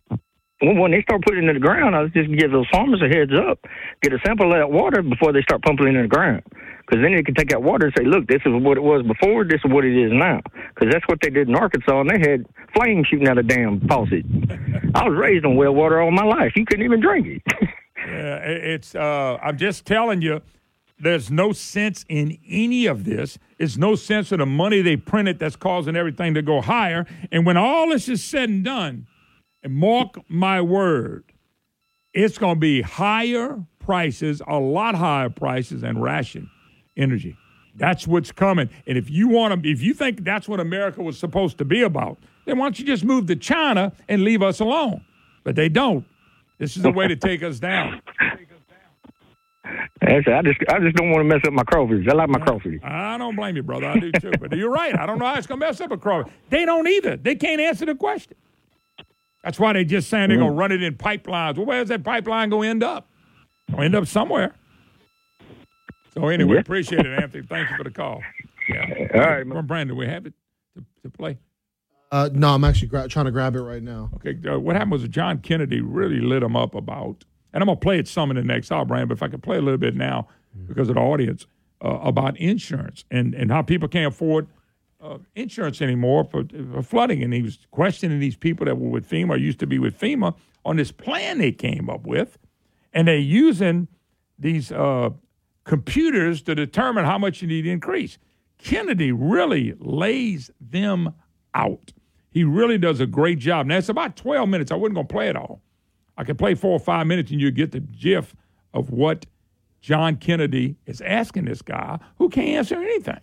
when they start putting it in the ground, I just give those farmers a heads up, get a sample of that water before they start pumping it in the ground. Because then they can take that water and say, look, this is what it was before, this is what it is now. Because that's what they did in Arkansas, and they had flames shooting out of damn faucet. I was raised on well water all my life. You couldn't even drink it. Yeah, it's. Uh, I'm just telling you, there's no sense in any of this. It's no sense in the money they printed that's causing everything to go higher. And when all this is said and done, and mark my word, it's going to be higher prices, a lot higher prices, and ration energy. That's what's coming. And if you want to, if you think that's what America was supposed to be about, then why don't you just move to China and leave us alone? but they don't. This is the way to take us down. That's, I just I just don't want to mess up my crawfish. I like my crawfish. I don't blame you, brother. I do too. But you're right. I don't know how it's going to mess up a crawfish. They don't either. They can't answer the question. That's why they just saying they're mm. going to run it in pipelines. Well, where's that pipeline to end up? To end up somewhere. So anyway, Yeah. appreciate it, Anthony. Thank you for the call. Yeah. All right, Well, Brandon, we have it to, to play. Uh, no, I'm actually gra- trying to grab it right now. Okay, uh, what happened was John Kennedy really lit him up about, and I'm gonna play it some in the next hour, Brian. But if I could play a little bit now, because of the audience, uh, about insurance and and how people can't afford uh, insurance anymore for, for flooding, and he was questioning these people that were with FEMA or used to be with FEMA on this plan they came up with, and they're using these uh, computers to determine how much you need to increase. Kennedy really lays them out. He really does a great job. Now, it's about 12 minutes. I wasn't going to play it all. I could play four or five minutes and you get the gif of what John Kennedy is asking this guy who can't answer anything.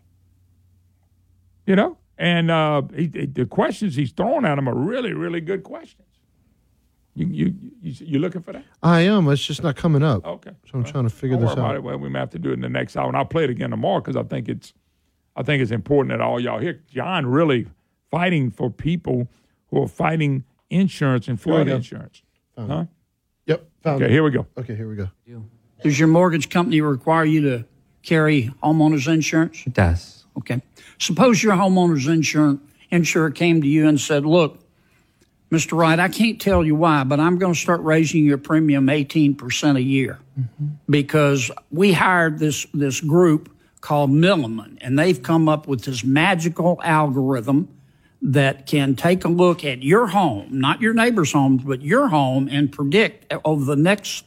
You know? And uh, he- the questions he's throwing at him are really, really good questions. You, you, you, you looking for that? I am. It's just not coming up. Okay. So I'm trying to figure Don't this about out. it. Well, we may have to do it in the next hour, and I'll play it again tomorrow because I think it's, I think it's important that all y'all hear. John really fighting for people who are fighting insurance and flood insurance. Found Huh? it. Yep. Found Okay, it. here we go. Okay, here we go. Does your mortgage company require you to carry homeowners insurance? It does. Okay. Suppose your homeowner's insurance insurer came to you and said, "Look, Mr. Wright, I can't tell you why, but I'm going to start raising your premium 18% a year mm-hmm. because we hired this this group called Milliman, and they've come up with this magical algorithm that can take a look at your home, not your neighbor's homes, but your home, and predict uh, over the next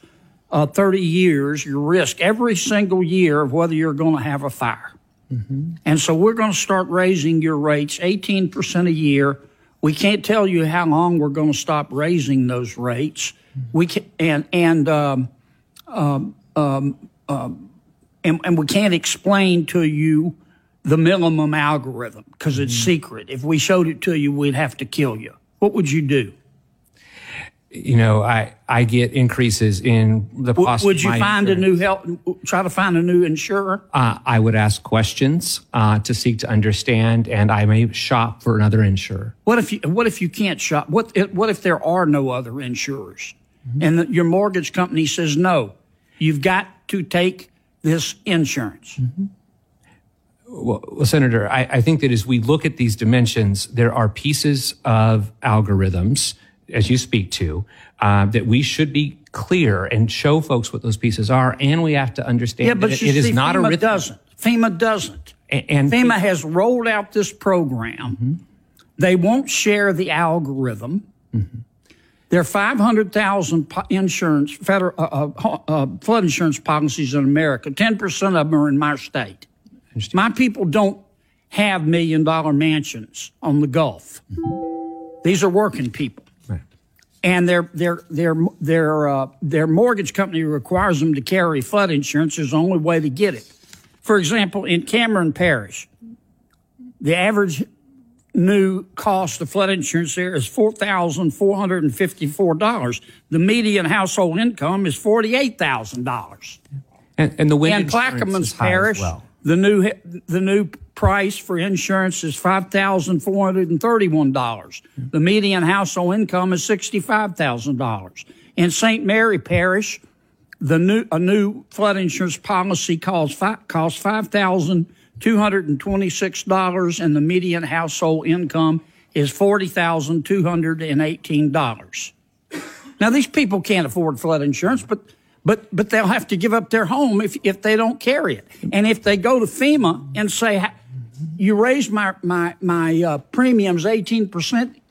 uh, 30 years your risk every single year of whether you're going to have a fire. Mm-hmm. And so we're going to start raising your rates 18% a year. We can't tell you how long we're going to stop raising those rates. We can, and and um, um, um, um, and, and we can't explain to you the Milliman algorithm because it's secret. If we showed it to you, we'd have to kill you. What would you do? You know, I, I get increases in the cost. would you find insurance. a new help? Try to find a new insurer. Uh, I would ask questions uh, to seek to understand, and I may shop for another insurer. What if you What if you can't shop? What if, What if there are no other insurers, and the, your mortgage company says no? You've got to take this insurance. Well, well, Senator, I, I think that as we look at these dimensions, there are pieces of algorithms, as you speak to, uh, that we should be clear and show folks what those pieces are, and we have to understand Yeah, but that it- you it is see, not FEMA a rhythm. doesn't. FEMA doesn't. And FEMA has rolled out this program. Mm-hmm. They won't share the algorithm. There are 500,000 insurance, federal, uh, uh, uh, flood insurance policies in America. 10% of them are in my state. My people don't have million dollar mansions on the Gulf. These are working people. And their their their their uh, their mortgage company requires them to carry flood insurance. There's the only way to get it. For example, in Cameron Parish, the average new cost of flood insurance there is four thousand four hundred and fifty four dollars. The median household income is forty eight thousand dollars. And, and the wind In insurance Plaquemines is high as Parish, well. the new the new price for insurance is five thousand four hundred and thirty one dollars. The median household income is sixty five thousand dollars. In St. Mary Parish, the new a new flood insurance policy costs five, costs five thousand two hundred and the median household income is forty thousand two hundred and eighteen dollars. Now these people can't afford flood insurance, but but but they'll have to give up their home if if they don't carry it. And if they go to FEMA and say, "Ha- "You raised my my my uh, premiums eighteen percent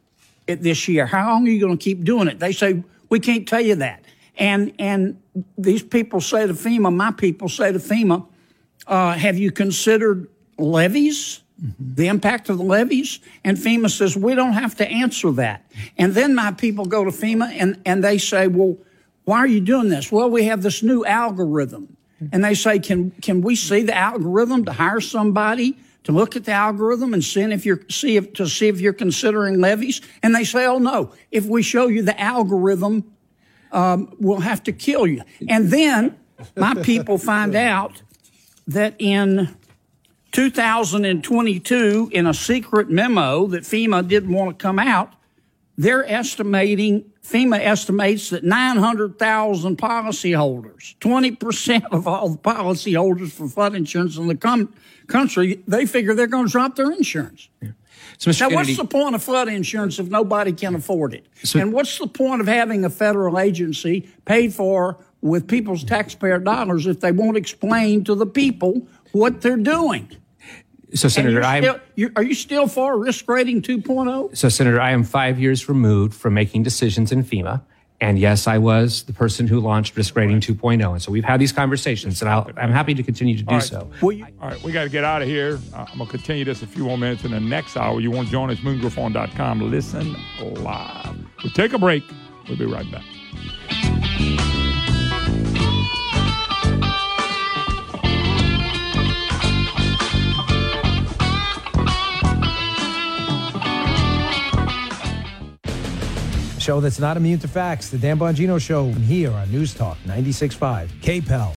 this year. How long are you going to keep doing it?" They say, "We can't tell you that." And and these people say to FEMA, my people say to FEMA, uh, "Have you considered levees?" the impact of the levees. And FEMA says, we don't have to answer that. And then my people go to FEMA and, and they say, well, why are you doing this? Well, we have this new algorithm. And they say, can, can we see the algorithm to hire somebody to look at the algorithm and see if you're see if to see if you're considering levees, and they say, "Oh no, if we show you the algorithm, um, we'll have to kill you." And then my people find out that in 2022, in a secret memo that FEMA didn't want to come out, they're estimating, FEMA estimates that 900,000 policyholders, 20% of all the policyholders for flood insurance in the country, they figure they're going to drop their insurance. So, Mr. Now, Kennedy- what's the point of flood insurance if nobody can afford it? So- and what's the point of having a federal agency paid for with people's taxpayer dollars if they won't explain to the people what they're doing? So, Senator, you- are you still for risk rating oh? 2.0? So, Senator, I am five years removed from making decisions in FEMA. And yes, I was the person who launched Risk Rating 2.0. And so we've had these conversations, and I'll, I'm happy to continue to do right. so. All right, we got to get out of here. Uh, I'm going to continue this a few more minutes. In the next hour, you want to join us, moongriffon.com. Listen live. We'll take a break. We'll be right back. Show that's not immune to facts. The Dan Bongino Show here on News Talk 96.5 KPEL.